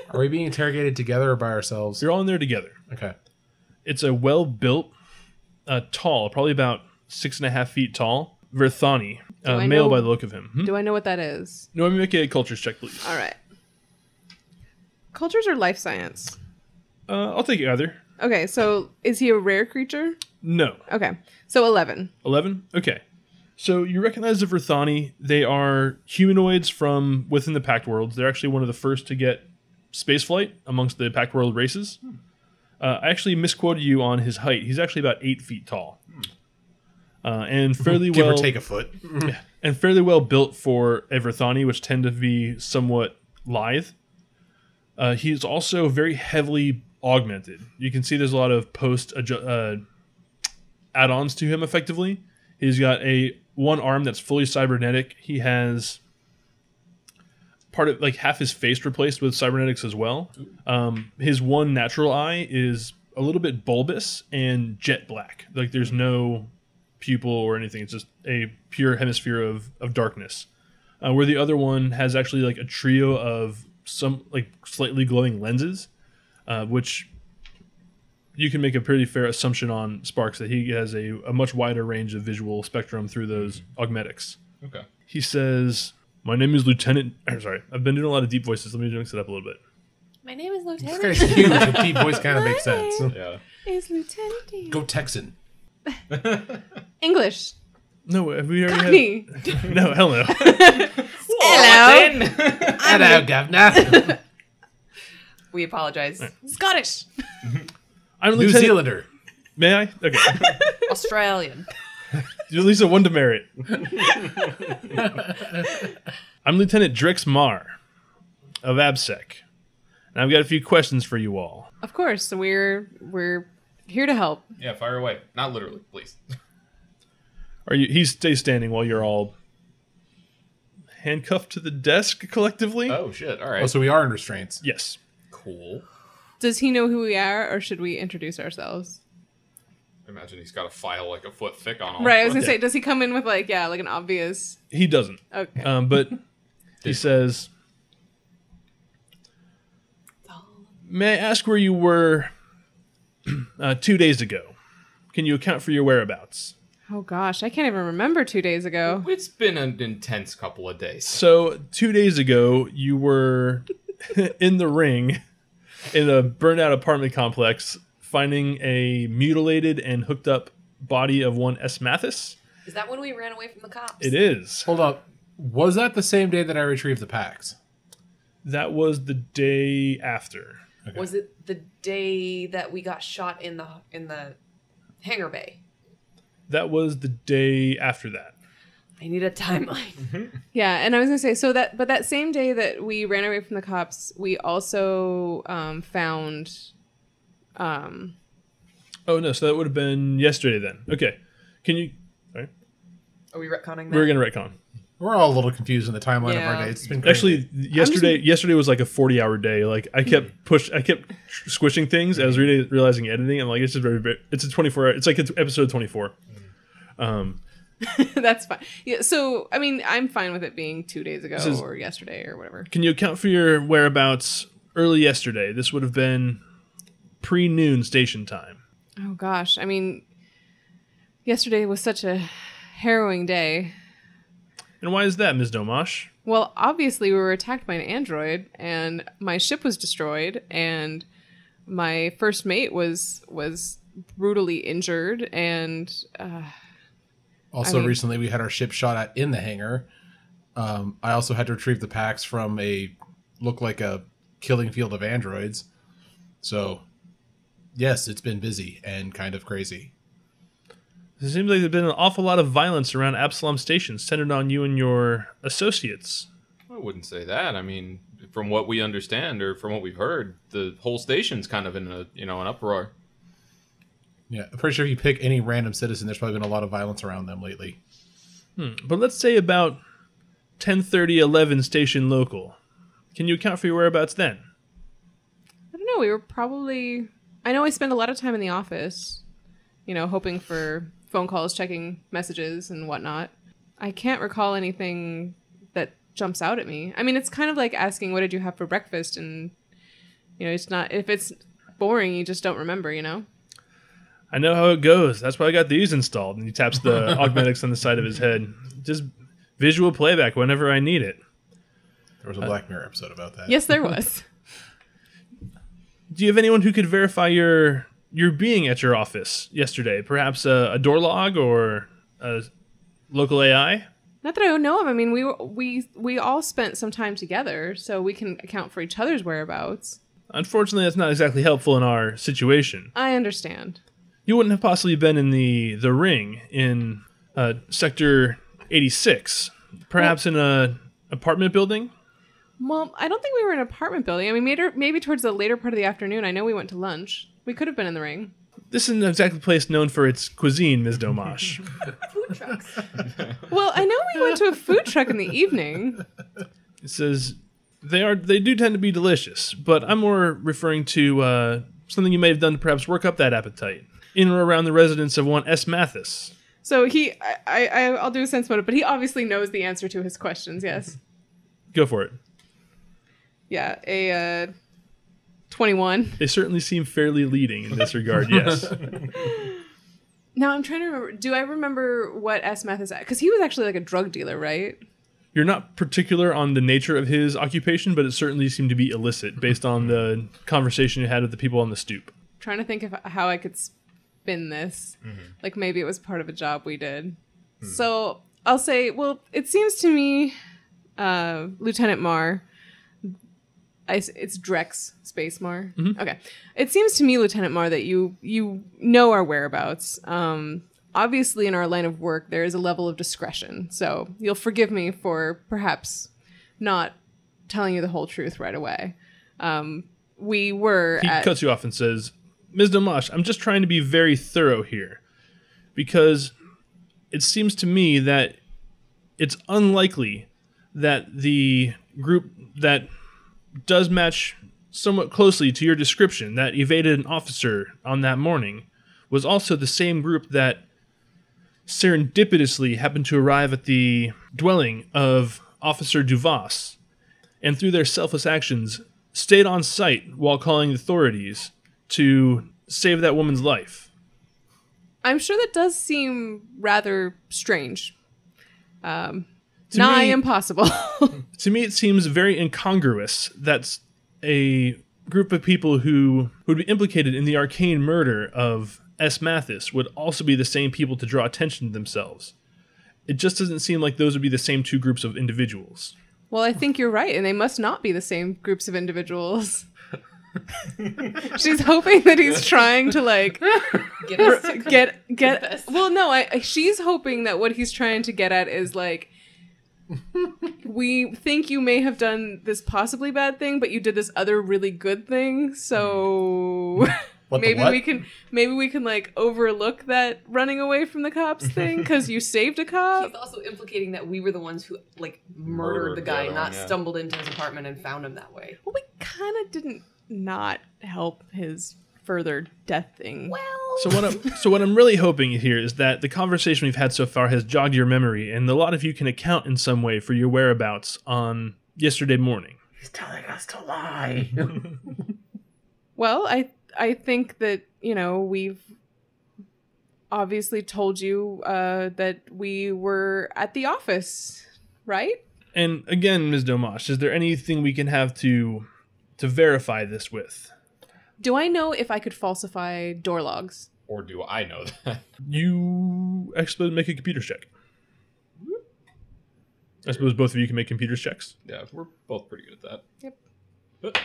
Are we being interrogated together or by ourselves? You're all in there together. Okay. It's a well built, uh, tall, probably about six and a half feet tall, Verthani, uh, I male know- by the look of him. Hmm? Do I know what that is? No, let me make a cultures check, please. All right. Cultures or life science? Uh, I'll take either. Okay, so is he a rare creature? No. Okay, so 11. 11? Okay. So you recognize the Verthani. They are humanoids from within the Pact Worlds. They're actually one of the first to get spaceflight amongst the Pact World races. Uh, I actually misquoted you on his height. He's actually about eight feet tall. Uh, and fairly Give well or take a foot. and fairly well built for a Verthani, which tend to be somewhat lithe. Uh, he's also very heavily augmented. You can see there's a lot of post adju- uh, add-ons to him. Effectively, he's got a one arm that's fully cybernetic. He has part of like half his face replaced with cybernetics as well. Um, his one natural eye is a little bit bulbous and jet black. Like there's no pupil or anything. It's just a pure hemisphere of, of darkness. Uh, where the other one has actually like a trio of some like slightly glowing lenses, uh, which you can make a pretty fair assumption on Sparks that he has a, a much wider range of visual spectrum through those augmetics. Okay. he says, "My name is Lieutenant." I'm sorry, I've been doing a lot of deep voices. Let me mix it up a little bit. My name is This Lieutenant. guy's huge. A deep voice kind of makes sense. Yeah. Is Lieutenant Go Texan. English. No, have we already Cockney. had? No, hell no. Hello. Hello, Hello, governor. we apologize. Scottish. I'm New Lieutenant. Zealander. May I? Okay. Australian. At least a one to merit. I'm Lieutenant Drix Mar of ABSEC. And I've got a few questions for you all. Of course. So we're we're here to help. Yeah, fire away. Not literally, please. Are you he stays standing while you're all handcuffed to the desk collectively? Oh shit! All right. Oh, so we are in restraints. Yes. cool. Does he know who we are, or should we introduce ourselves? I Imagine he's got a file like a foot thick on all. Right. I was gonna Yeah. say, does he come in with like yeah, like an obvious? He doesn't. Okay. Um, but he says, May I ask where you were uh, two days ago? Can you account for your whereabouts? Oh gosh, I can't even remember two days ago. It's been an intense couple of days. So, two days ago, you were in the ring in a burned out apartment complex, finding a mutilated and hooked up body of one S. Mathis. Is that when we ran away from the cops? It is. Hold up. Was that the same day that I retrieved the packs? That was the day after. Okay. Was it the day that we got shot in the in the hangar bay? That was the day after that. I need a timeline. Yeah, and I was gonna say so that, but that same day that we ran away from the cops, we also um, found. Um, Oh no, so that would have been yesterday then. Okay. Can you Sorry. Are we retconning that? We're gonna retcon. We're all a little confused in the timeline of our dates. It's been crazy. Actually, yesterday yesterday was like a forty hour day. Like I kept push I kept squishing things. I was really realizing editing. I'm like, it's just very, very it's a twenty four. It's like it's episode twenty four. Um, that's fine. Yeah, so I mean, I'm fine with it being two days ago is- or yesterday or whatever. can you account for your whereabouts early yesterday? This would have been pre noon station time. Oh gosh, I mean, yesterday was such a harrowing day. And why is that, Ms. Domash? Well, obviously we were attacked by an android, and my ship was destroyed, and my first mate was was brutally injured, and uh, Also, I mean- recently we had our ship shot at in the hangar. Um, I also had to retrieve the packs from a look like a killing field of androids. So, yes, it's been busy and kind of crazy. It seems like there's been an awful lot of violence around Absalom Station centered on you and your associates. I wouldn't say that. I mean, from what we understand or from what we've heard, the whole station's kind of in a you know an uproar. Yeah, I'm pretty sure if you pick any random citizen, there's probably been a lot of violence around them lately. Hmm, but let's say about 10:30 11 station local. Can you account for your whereabouts then? I don't know. We were probably. I know I spend a lot of time in the office, you know, hoping for phone calls, checking messages, and whatnot. I can't recall anything that jumps out at me. I mean, it's kind of like asking, "What did you have for breakfast?" And you know, it's not. If it's boring, you just don't remember. You know. I know how it goes. That's why I got these installed. And he taps the augmentics on the side of his head. Just visual playback whenever I need it. There was a uh, Black Mirror episode about that. Yes, there was. Do you have anyone who could verify your your being at your office yesterday? Perhaps a, a door log or a local AI? Not that I know of. I mean, we we we all spent some time together, so we can account for each other's whereabouts. Unfortunately, that's not exactly helpful in our situation. I understand. You wouldn't have possibly been in the the ring in uh, sector 86, perhaps in a apartment building. Well, I don't think we were in an apartment building. I mean, maybe, maybe towards the later part of the afternoon. I know we went to lunch. We could have been in the ring. This isn't exactly a place known for its cuisine, Ms. Domash. Food trucks. Well, I know we went to a food truck in the evening. It says they are they do tend to be delicious, but I'm more referring to uh, something you may have done to perhaps work up that appetite in or around the residence of one S. Mathis. So he, I, I, I'll do a sense motive, but he obviously knows the answer to his questions. Yes. Go for it. Yeah. A uh, twenty-one. They certainly seem fairly leading in this regard. Yes. Now I'm trying to remember. Do I remember what S Mathis? at? Because he was actually like a drug dealer, right? You're not particular on the nature of his occupation, but it certainly seemed to be illicit based on the conversation you had with the people on the stoop. trying to think of how I could spin this. Like maybe it was part of a job we did. So I'll say, well, it seems to me, uh, Lieutenant Mar, I it's Drex Space Mar. Okay, it seems to me, Lieutenant Mar, that you you know our whereabouts. Um, obviously, in our line of work, there is a level of discretion. So you'll forgive me for perhaps not telling you the whole truth right away. Um, we were He at, cuts you off and says, Ms. Domash, I'm just trying to be very thorough here because it seems to me that it's unlikely that the group that does match somewhat closely to your description that evaded an officer on that morning was also the same group that serendipitously happened to arrive at the dwelling of Officer Duvas and through their selfless actions stayed on site while calling authorities to save that woman's life. I'm sure that does seem rather strange. Um, nigh me- impossible. To me, it seems very incongruous that a group of people who would be implicated in the arcane murder of S. Mathis would also be the same people to draw attention to themselves. It just doesn't seem like those would be the same two groups of individuals. well, I think you're right, and they must not be the same groups of individuals. She's hoping that he's trying to like Get us to get get. Well, no, I, I- she's hoping that what he's trying to get at is like. we think you may have done this possibly bad thing, but you did this other really good thing. So What maybe what? we can maybe we can like overlook that running away from the cops thing because you saved a cop. He's also implicating that we were the ones who like murdered, Murdered the the guy, other not one, yeah. stumbled into his apartment and found him that way. Well, we kind of didn't not help his further death thing. Well, So what I'm so what I'm really hoping here is that the conversation we've had so far has jogged your memory, and a lot of you can account in some way for your whereabouts on yesterday morning. He's telling us to lie. well, I I think that you know we've obviously told you uh, that we were at the office, right? And again, Ms. Domash, is there anything we can have to to verify this with? Do I know if I could falsify door logs? Or do I know that? You, I suppose, make a computer check. I suppose both of you can make computer checks. yeah, we're both pretty good at that. Yep. But-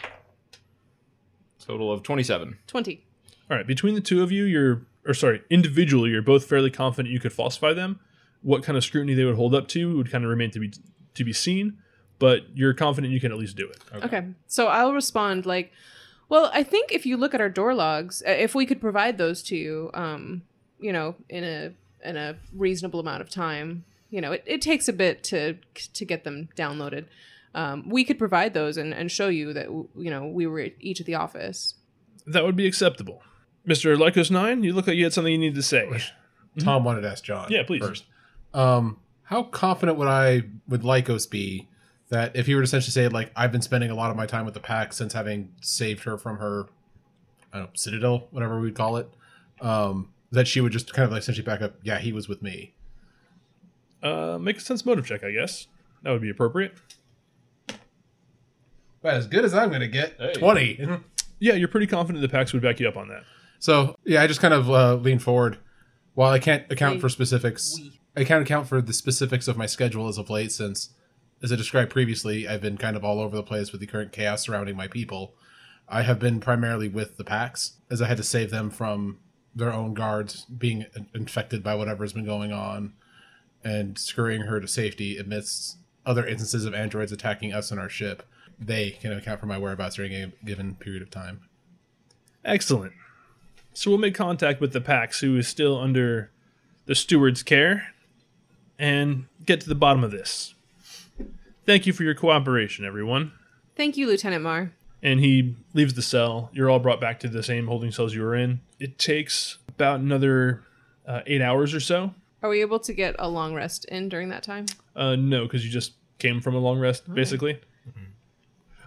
Total of 27. Twenty. All right, between the two of you, you're, or sorry, individually, you're both fairly confident you could falsify them. What kind of scrutiny they would hold up to would kind of remain to be to be seen, but you're confident you can at least do it. Okay. So I'll respond like, well, I think if you look at our door logs, uh, if we could provide those to you, um, you know, in a in a reasonable amount of time, you know, it, it takes a bit to to get them downloaded. Um, we could provide those and, and show you that you know we were at each at the office. That would be acceptable. Mr. Lycos 9, you look like you had something you needed to say. Tom wanted to ask John. Yeah, please. First, um, how confident would I would Lycos be that if he were to essentially say like I've been spending a lot of my time with the pack since having saved her from her, I don't know, citadel, whatever we'd call it, um, that she would just kind of like essentially back up. Yeah, he was with me. Uh, make a sense motive check, I guess. That would be appropriate. But as good as I'm gonna get. Hey. Twenty. Yeah, you're pretty confident the PAX would back you up on that. So yeah, I just kind of uh, lean forward. While I can't account We- for specifics, we. I can't account for the specifics of my schedule as of late, since, as I described previously, I've been kind of all over the place with the current chaos surrounding my people. I have been primarily with the packs, as I had to save them from their own guards being infected by whatever has been going on, and scurrying her to safety amidst other instances of androids attacking us and our ship. They can account for my whereabouts during a given period of time. Excellent. So we'll make contact with the PAX, who is still under the steward's care, and get to the bottom of this. Thank you for your cooperation, everyone. Thank you, Lieutenant Mar. And he leaves the cell. You're all brought back to the same holding cells you were in. It takes about another uh, eight hours or so. Are we able to get a long rest in during that time? Uh, no, because you just came from a long rest, basically.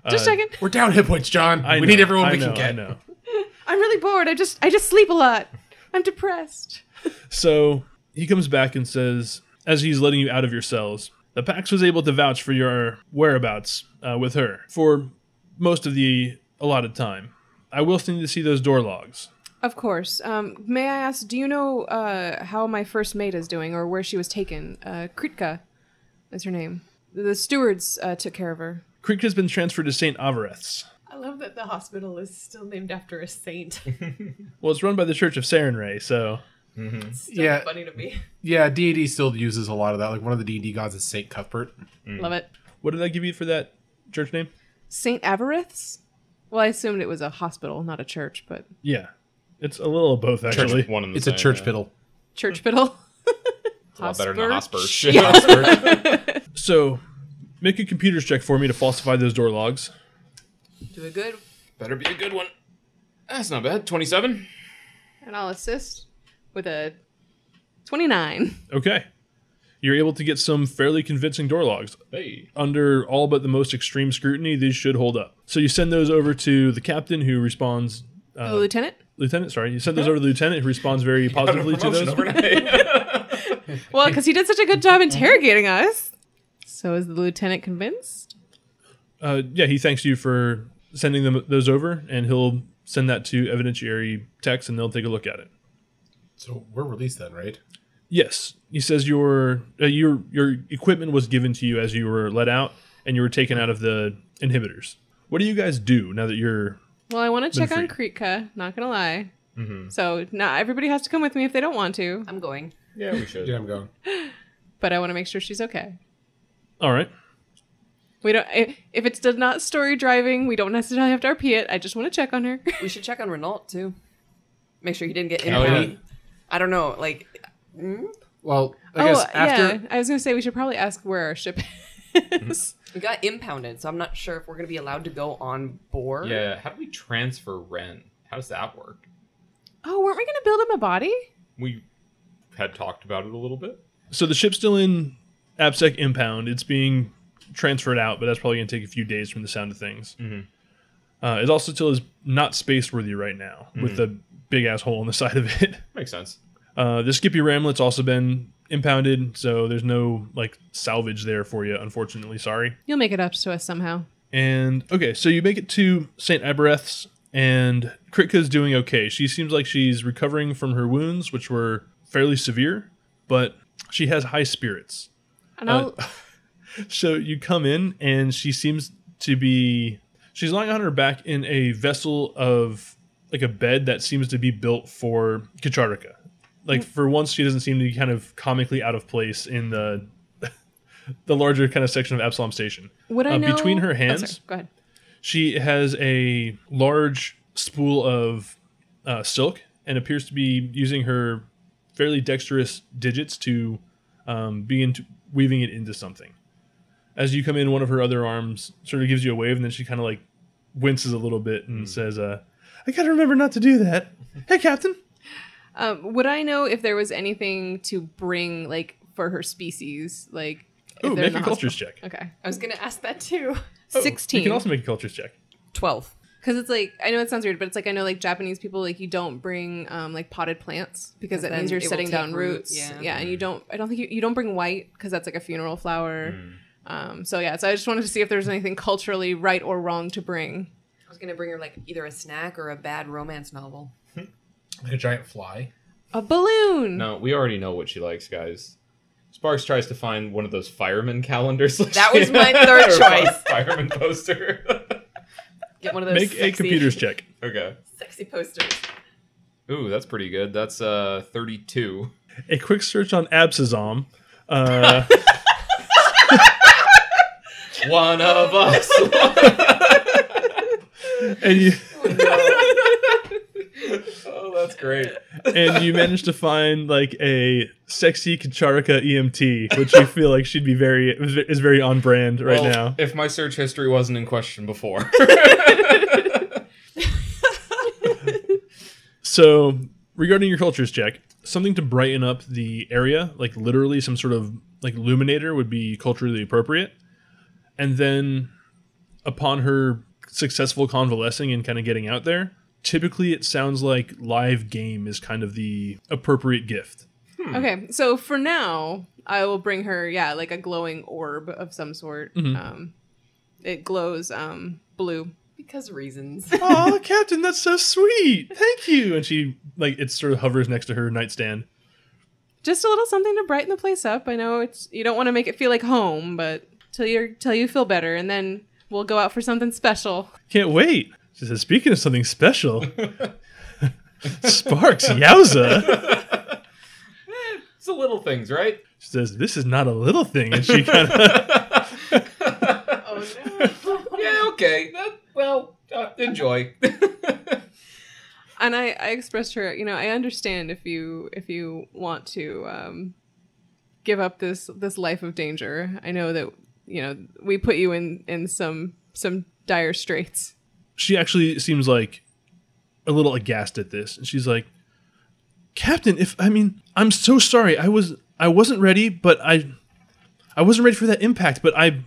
Just Uh, checking. We're down hit points, John. I we know, need everyone I we know, can get. I know. I'm really bored. I just I just sleep a lot. I'm depressed. So he comes back and says, as he's letting you out of your cells, The Pax was able to vouch for your whereabouts uh, with her for most of the allotted time. I will still need to see those door logs. Of course. Um, may I ask, do you know uh, how my first mate is doing or where she was taken? Uh, Kritka is her name. The stewards uh, took care of her. Creek has been transferred to St. Avareth's. I love that the hospital is still named after a saint. Well, it's run by the Church of Sarenrae, so Mm-hmm. Still Yeah. funny to me. Yeah, D&D still uses a lot of that. Like one of the D&D gods is Saint Cuthbert. Mm. Love it. what did I give you for that church name? St. Avarith's? Well, I assumed it was a hospital, not a church, but Yeah, it's a little of both actually. One in the It's a church yeah. piddle. church piddle. It's a lot better than a Hosper. Hosper. So, make a computers check for me to falsify those door logs. Do it good. Better be a good one. That's not bad. 27. And I'll assist with a 29. Okay, you're able to get some fairly convincing door logs. Hey. under all but the most extreme scrutiny, these should hold up. So you send those over to the captain, who responds. Uh, the lieutenant? lieutenant, sorry, you send those over to the lieutenant, who responds very positively to those. Well, because he did such a good job interrogating us. So is the lieutenant convinced? Uh, yeah, he thanks you for sending them those over, and he'll send that to evidentiary text, and they'll take a look at it. So we're released then, right? Yes, he says your uh, your your equipment was given to you as you were let out, and you were taken out of the inhibitors. What do you guys do now that you're? Well, I want to Been check on free. Kritka, not gonna lie. So not everybody has to come with me if they don't want to, I'm going. yeah, we should. Yeah, I'm going. but I want to make sure she's okay. All right. We don't. If it's not story driving, we don't necessarily have to RP it. I just want to check on her. We should check on Renault too. Make sure he didn't get Oh, yeah. impounded. I don't know. Like, mm, Well, I guess after Oh, yeah. I was gonna say we should probably ask where our ship is. we got impounded, so I'm not sure if we're gonna be allowed to go on board. Yeah, how do we transfer Ren? How does that work? oh, weren't we gonna build him a body? We had talked about it a little bit. So the ship's still in ABSEC impound. It's being transferred out, but that's probably going to take a few days from the sound of things. Uh, it also still is not space worthy right now with the big ass hole on the side of it. Makes sense. Uh, the Skippy Ramlet's also been impounded, so there's no like salvage there for you. Unfortunately, sorry. You'll make it up to us somehow. And okay, so you make it to St. Abereth's, and Kritka's doing okay. She seems like she's recovering from her wounds, which were fairly severe, but she has high spirits. And I'll. So you come in, and she seems to be. She's lying on her back in a vessel of like a bed that seems to be built for Kacharika. Like for once, she doesn't seem to be kind of comically out of place in the the larger kind of section of Absalom Station. would I uh, know between her Oh, sorry, hands- go ahead. She has a large spool of uh, silk and appears to be using her fairly dexterous digits to um, begin to weaving it into something. As you come in, one of her other arms sort of gives you a wave, and then she kind of like winces a little bit and says, uh, "I gotta remember not to do that." hey, Captain. Um, would I know if there was anything to bring like for her species? Like, if Ooh, they're in make a the cultures check. Okay, I was gonna ask that too. Oh, sixteen. You can also make a cultures check. Twelve. Because it's like I know it sounds weird, but it's like I know like Japanese people like you don't bring um like potted plants because it then means you're it will setting take down root, roots. yeah. Yeah. and you don't. I don't think you, you don't bring white because that's like a funeral flower. Um, so yeah, so I just wanted to see if there's anything culturally right or wrong to bring. I was gonna bring her like either a snack or a bad romance novel. like a giant fly. A balloon. No, we already know what she likes, guys. Sparks tries to find one of those fireman calendars. That was my third choice. Fireman poster. Get one of those Make a computers check. okay. sexy posters. Ooh, that's pretty good. That's uh 32. A quick search on Absazom. Uh, One of us. And you oh, that's great. and you managed to find like a sexy Kacharika EMT, which you feel like she'd be very is very on brand right Well, now. If my search history wasn't in question before. So regarding your cultures check, something to brighten up the area, like literally some sort of like illuminator would be culturally appropriate. And then upon her successful convalescing and kind of getting out there, typically it sounds like live game is kind of the appropriate gift. Okay, so for now, I will bring her, yeah, like a glowing orb of some sort. Mhm. Um, it glows um, blue. Because reasons. oh, Captain, that's so sweet. Thank you. And she like it sort of hovers next to her nightstand. Just a little something to brighten the place up. I know it's you don't want to make it feel like home, but till you till you feel better, and then we'll go out for something special. Can't wait. She says, speaking of something special, Sparks, yowza. It's the little things, right? She says, this is not a little thing. And she kind of, Oh no. yeah, okay. That, well, uh, enjoy. And I, I expressed her, you know, I understand if you if you want to um, give up this this life of danger. I know that you know we put you in in some some dire straits. she actually seems like a little aghast at this. And she's like, Captain, if, I mean, I'm so sorry. I was, I wasn't ready, but I, I wasn't ready for that impact, but I,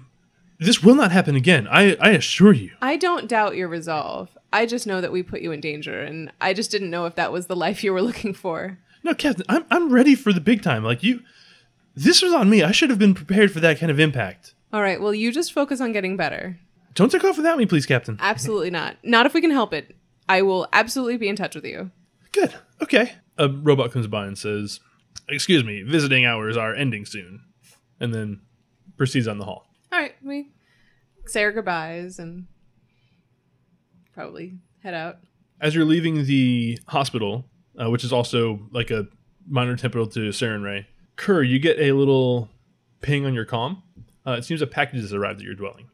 this will not happen again. I, I assure you. I don't doubt your resolve. I just know that we put you in danger, and I just didn't know if that was the life you were looking for. No, Captain, I'm, I'm ready for the big time. Like you, this was on me. I should have been prepared for that kind of impact. All right, well, you just focus on getting better. Don't take off without me, please, Captain. Absolutely not. Not if we can help it. I will absolutely be in touch with you. Good. Okay. A robot comes by and says, "Excuse me, visiting hours are ending soon," and then proceeds on the hall. All right, we say our goodbyes and probably head out. As you're leaving the hospital, uh, which is also like a minor temporal to Sarenrae, Kerr, you get a little ping on your comm. Uh, it seems a package has arrived at your dwelling.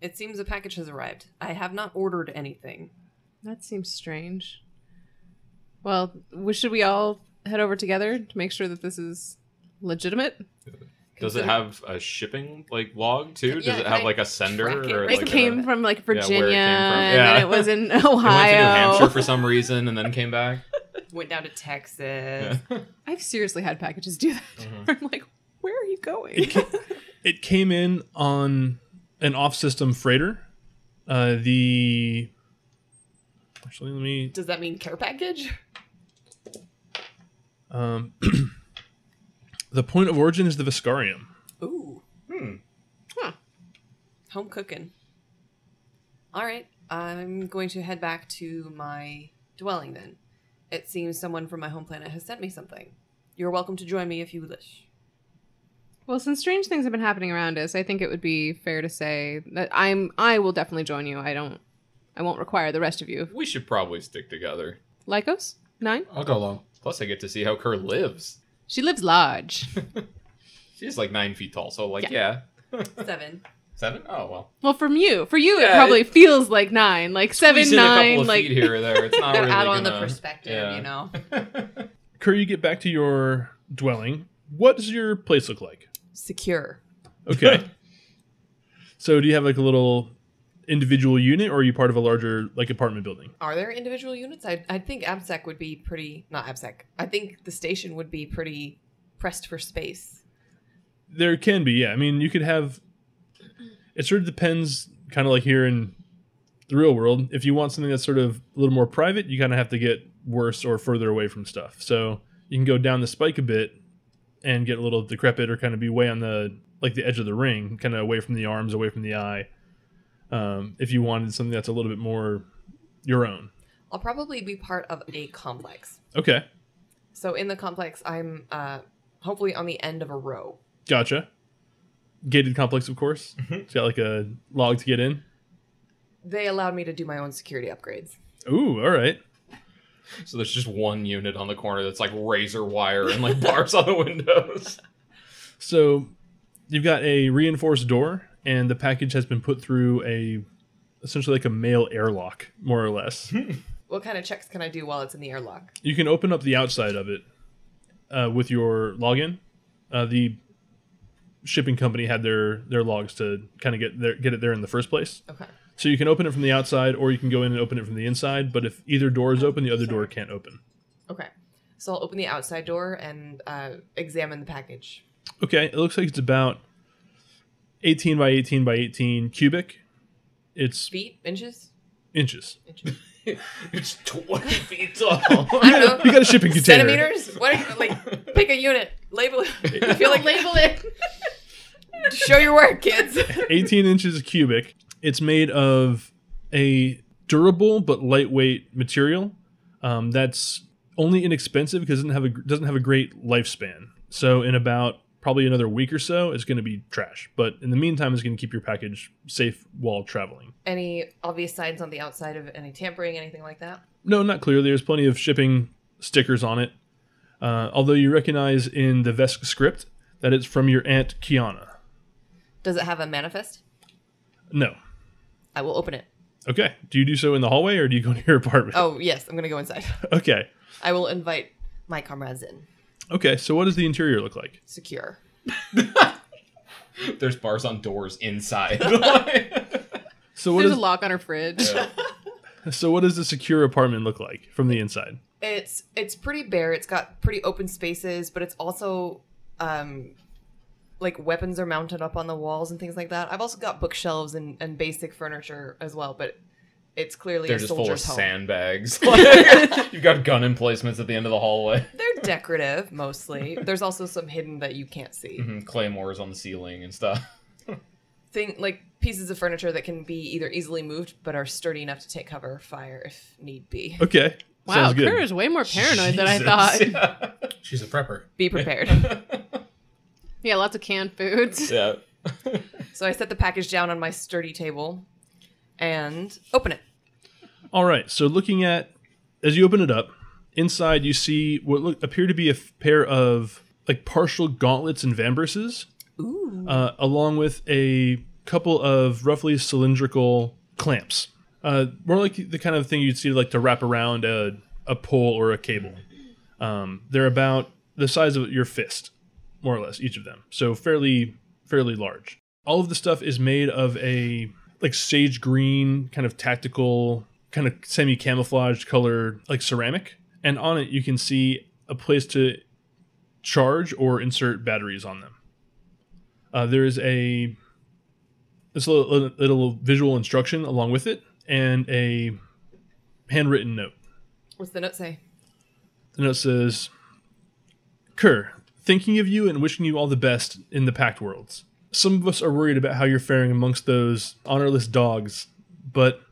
It seems a package has arrived. I have not ordered anything. That seems strange. Well, w- should we all head over together to make sure that this is legitimate? Does it have a shipping like log too? Does Yeah, it have I like a sender it? or It like it a- came from like where it Virginia, from. and Yeah. then it was in Ohio. It went to New Hampshire for some reason and then came back. Went down to Texas. Yeah. I've seriously had packages do that. Mm-hmm. I'm like, where are you going? It, came in on an off-system freighter. Uh, the actually, let me. Does that mean care package? Um, the point of origin is the Veskarium. Ooh. Hmm. Huh. Home cooking. All right. I'm going to head back to my dwelling then. It seems someone from my home planet has sent me something. You're welcome to join me if you wish. Well, since strange things have been happening around us, I think it would be fair to say that I'm I will definitely join you. I don't I won't require the rest of you. We should probably stick together. Lycos? Nine? I'll go along. Plus, I get to see how Kerr lives. She lives large. She's like nine feet tall, so like yeah, Seven. seven. Oh well, well, from you. For you, it Yeah, probably it- feels like nine. Like seven, Squeeze in a nine, couple of like feet here or there. It's not Gotta really add on the gonna- perspective, yeah. you know. Kerr, you get back to your dwelling. What does your place look like? Secure. Okay. so, do you have like a little individual unit, or are you part of a larger like apartment building? Are there individual units? I I think ABSEC would be pretty not ABSEC. I think the station would be pretty pressed for space. There can be, yeah. I mean, you could have. It sort of depends, kind of like here in the real world. If you want something that's sort of a little more private, you kind of have to get worse or further away from stuff. So you can go down the spike a bit and get a little decrepit, or kind of be way on the like the edge of the ring, kind of away from the arms, away from the eye. Um, if you wanted something that's a little bit more your own. I'll probably be part of a complex. Okay, So in the complex, I'm uh, hopefully on the end of a row. gotcha. Gated complex, of course. It's got like a log to get in. They allowed me to do my own security upgrades. Ooh, all right. So there's just one unit on the corner that's like razor wire and like bars on the windows. So you've got a reinforced door, and the package has been put through a essentially like a mail airlock, more or less. What kind of checks can I do while it's in the airlock? you can open up the outside of it uh, with your login. Uh, the shipping company had their their logs to kind of get there, get it there in the first place. Okay. So you can open it from the outside, or you can go in and open it from the inside. But if either door is open, the other door can't open. Okay. So I'll open the outside door and uh, examine the package. Okay, it looks like it's about 18 by 18 by 18 cubic. It's Feet, inches, inches. inches. it's 20 feet tall. I don't know. You got a shipping container. Centimeters? What? Are you, like, pick a unit. Label it. I feel like label it. show your work, kids. 18 inches cubic. It's made of a durable but lightweight material um, that's only inexpensive because it doesn't have a doesn't have a great lifespan. So in about probably another week or so, it's going to be trash. But in the meantime, it's going to keep your package safe while traveling. Any obvious signs on the outside of any tampering, anything like that? No, not clearly. There's plenty of shipping stickers on it. Uh, although you recognize in the Vesk script that it's from your aunt Kiana. Does it have a manifest? No. I will open it. Okay. Do you do so in the hallway or do you go to your apartment? Oh, yes. I'm going to go inside. Okay. I will invite my comrades in. Okay. So what does the interior look like? Secure. There's bars on doors inside. So what There's is a lock on her fridge. so what does the secure apartment look like from the inside? It's it's pretty bare. It's got pretty open spaces, but it's also um like weapons are mounted up on the walls and things like that. I've also got bookshelves and, and basic furniture as well, but it's clearly They're a just full of soldier's home. sandbags. Like, You've got gun emplacements at the end of the hallway. They're decorative mostly. There's also some hidden that you can't see. Mhm, Claymores on the ceiling and stuff. Thing like pieces of furniture that can be either easily moved but are sturdy enough to take cover fire if need be. Okay. Wow, Sounds good. Kerr is way more paranoid than I Jesus. thought. She's a prepper. Be prepared. Yeah, lots of canned foods. yeah. so I set the package down on my sturdy table and open it. All right. So looking at as you open it up, inside you see what look, appear to be a f- pair of like partial gauntlets and vambraces, Ooh. uh, along with a couple of roughly cylindrical clamps. Uh, more like the kind of thing you'd see like to wrap around a, a pole or a cable. Um, they're about the size of your fist, more or less, each of them. So fairly fairly large. All of the stuff is made of a like sage green kind of tactical kind of semi camouflaged color like ceramic and on it you can see a place to charge or insert batteries on them uh, there is a this little, little visual instruction along with it and a handwritten note What's the note say? the note says kerr thinking of you and wishing you all the best in the Pact Worlds some of us are worried about how you're faring amongst those honorless dogs but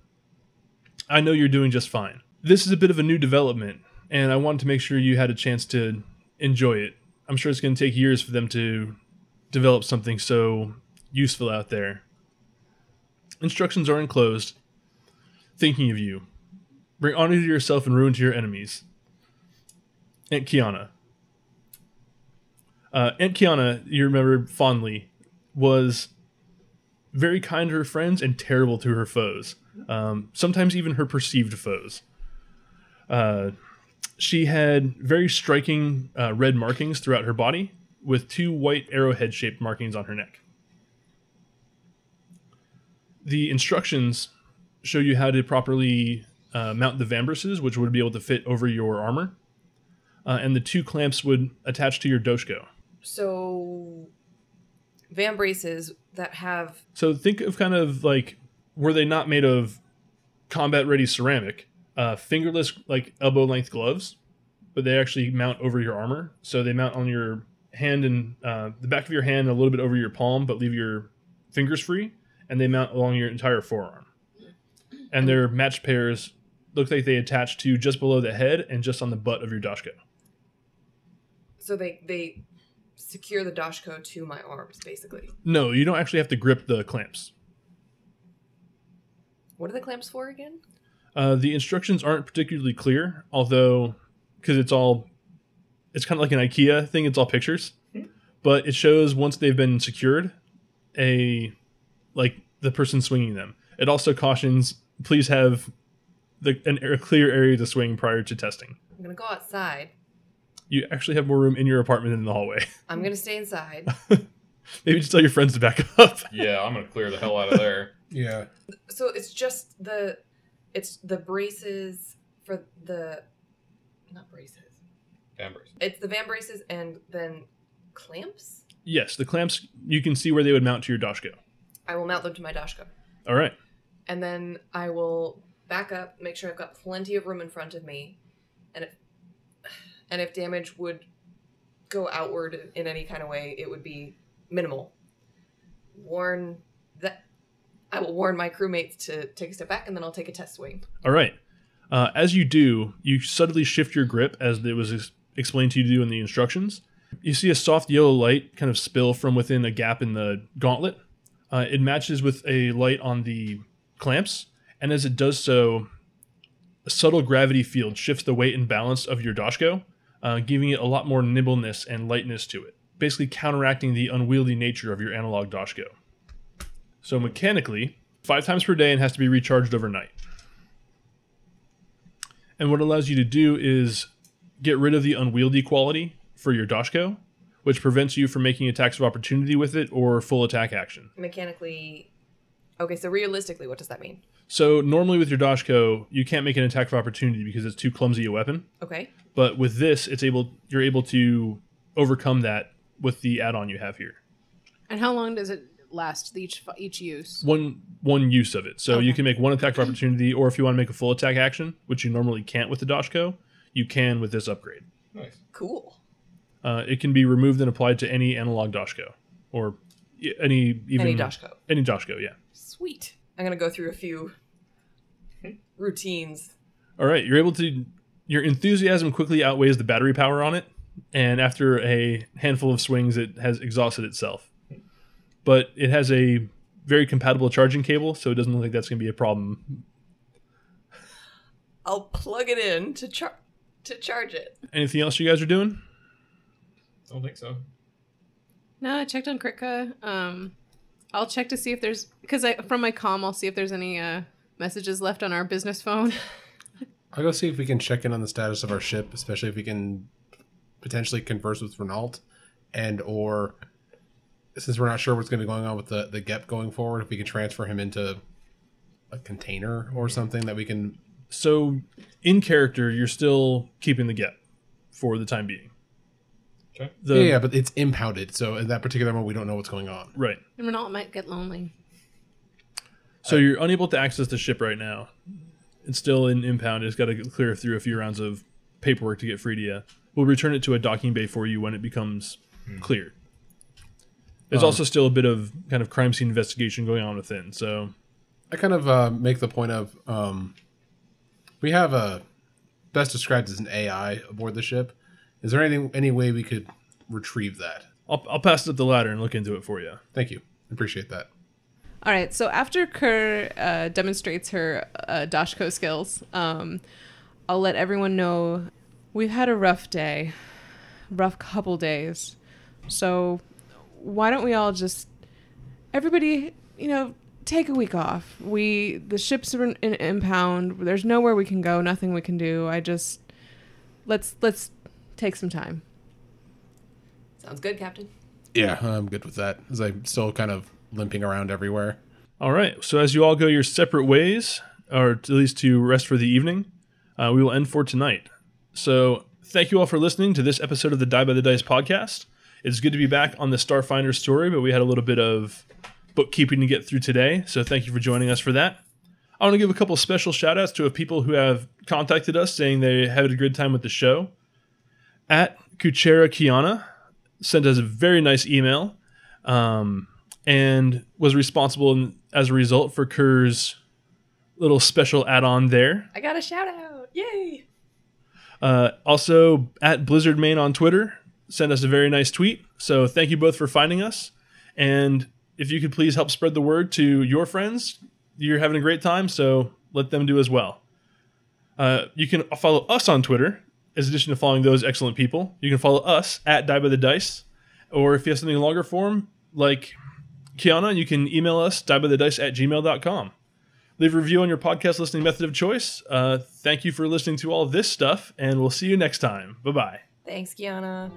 I know you're doing just fine. This is a bit of a new development, and I wanted to make sure you had a chance to enjoy it. I'm sure it's going to take years for them to develop something so useful out there. Instructions are enclosed. Thinking of you. Bring honor to yourself and ruin to your enemies. Aunt Kiana. Uh, Aunt Kiana, you remember fondly, was very kind to her friends and terrible to her foes. Um, sometimes even her perceived foes. Uh, she had very striking uh, red markings throughout her body, with two white arrowhead shaped markings on her neck. The instructions show you how to properly uh, mount the vambraces, which would be able to fit over your armor, uh, and the two clamps would attach to your doshko. So vambraces that have So think of kind of like were they not made of combat ready ceramic, uh, fingerless like elbow length gloves, but they actually mount over your armor. So they mount on your hand and uh, the back of your hand, a little bit over your palm, but leave your fingers free, and they mount along your entire forearm. And their matched pairs look like they attach to just below the head and just on the butt of your doshko. so they they secure the doshko to my arms basically. No, you don't actually have to grip the clamps. What are the clamps for again? Uh, the instructions aren't particularly clear, although because it's all it's kind of like an IKEA thing. It's all pictures, but it shows once they've been secured, a like the person swinging them. It also cautions please have the an, a clear area to swing prior to testing. I'm gonna go outside. You actually have more room in your apartment than in the hallway. I'm gonna stay inside. Maybe just tell your friends to back up. Yeah, I'm gonna clear the hell out of there. Yeah. so it's just the it's the braces for the not braces. Vambraces. It's the vambraces and then clamps. yes, the clamps you can see where they would mount to your doshko. I will mount them to my doshko. All right. and then I will back up, make sure I've got plenty of room in front of me, and if and if damage would go outward in any kind of way, it would be minimal. Warn that I will warn my crewmates to take a step back, and then I'll take a test swing. All right. Uh, as you do, you suddenly shift your grip as it was ex- explained to you to do in the instructions. You see a soft yellow light kind of spill from within a gap in the gauntlet. Uh, it matches with a light on the clamps, and as it does so, a subtle gravity field shifts the weight and balance of your Doshko, uh, giving it a lot more nimbleness and lightness to it, basically counteracting the unwieldy nature of your analog Doshko. So mechanically, five times per day and has to be recharged overnight. And what it allows you to do is get rid of the unwieldy quality for your Doshko, which prevents you from making attacks of opportunity with it or full attack action. Mechanically, okay. So realistically, what does that mean? So normally with your Doshko, you can't make an attack of opportunity because it's too clumsy a weapon. Okay. But with this, it's able you're able to overcome that with the add-on you have here. And how long does it last each each use? One one use of it. So you can make one attack of opportunity, or if you want to make a full attack action, which you normally can't with the Doshko, you can with this upgrade. Nice. Cool. Uh, it can be removed and applied to any analog Doshko or any even Any Doshko. Any Doshko, yeah. Sweet. I'm gonna go through a few routines. All right, you're able to. Your enthusiasm quickly outweighs the battery power on it, and after a handful of swings, it has exhausted itself. But it has a very compatible charging cable, so it doesn't look like that's going to be a problem. I'll plug it in to char- to charge it. Anything else you guys are doing? I Don't think so. No, I checked on Kritka. Um, I'll check to see if there's because I from my com, I'll see if there's any uh messages left on our business phone. I'll go see if we can check in on the status of our ship, especially if we can potentially converse with Renault, and or since we're not sure what's going to be going on with the the Gep going forward, if we can transfer him into a container or something that we can. So, in character, you're still keeping the get for the time being. Okay. The, yeah, yeah, but it's impounded, so in that particular moment, we don't know what's going on. Right. and Renault might get lonely. So you're unable to access the ship right now. It's still in impound. It's got to clear through a few rounds of paperwork to get free to you. We'll return it to a docking bay for you when it becomes cleared. There's Um, also still a bit of kind of crime scene investigation going on within. So I kind of uh, make the point of um, we have a best described as an AI aboard the ship. Is there any any way we could retrieve that? I'll, I'll pass it up the ladder and look into it for you. Thank you, appreciate that. All right, so after Kerr uh, demonstrates her uh, Doshko skills, um, I'll let everyone know we've had a rough day, rough couple days. So why don't we all just, everybody, you know, take a week off. We the ships are in, in impound. There's nowhere we can go. Nothing we can do. I just let's let's take some time. Sounds good, Captain. Yeah, I'm good with that. As I'm still kind of limping around everywhere. All right. So as you all go your separate ways, or at least to rest for the evening, uh, we will end for tonight. So thank you all for listening to this episode of the Die by the Dice podcast. It's good to be back on the Starfinder story, but we had a little bit of bookkeeping to get through today. So thank you for joining us for that. I want to give a couple special shout outs to people who have contacted us saying they had a good time with the show. At Kuchera Kiana sent us a very nice email. Um, and was responsible in, as a result for Kerr's little special add-on there. I got a shout out. Yay! Uh, also, at Blizzard Main on Twitter, sent us a very nice tweet. So thank you both for finding us. And if you could please help spread the word to your friends, you're having a great time. So let them do as well. Uh, you can follow us on Twitter. As addition to following those excellent people, you can follow us at Die by the Dice. Or if you have something in longer form, like Kiana, you can email us, diebythedice at gmail.com. Leave a review on your podcast listening method of choice. Uh, thank you for listening to all this stuff, and we'll see you next time. Bye bye. Thanks, Kiana.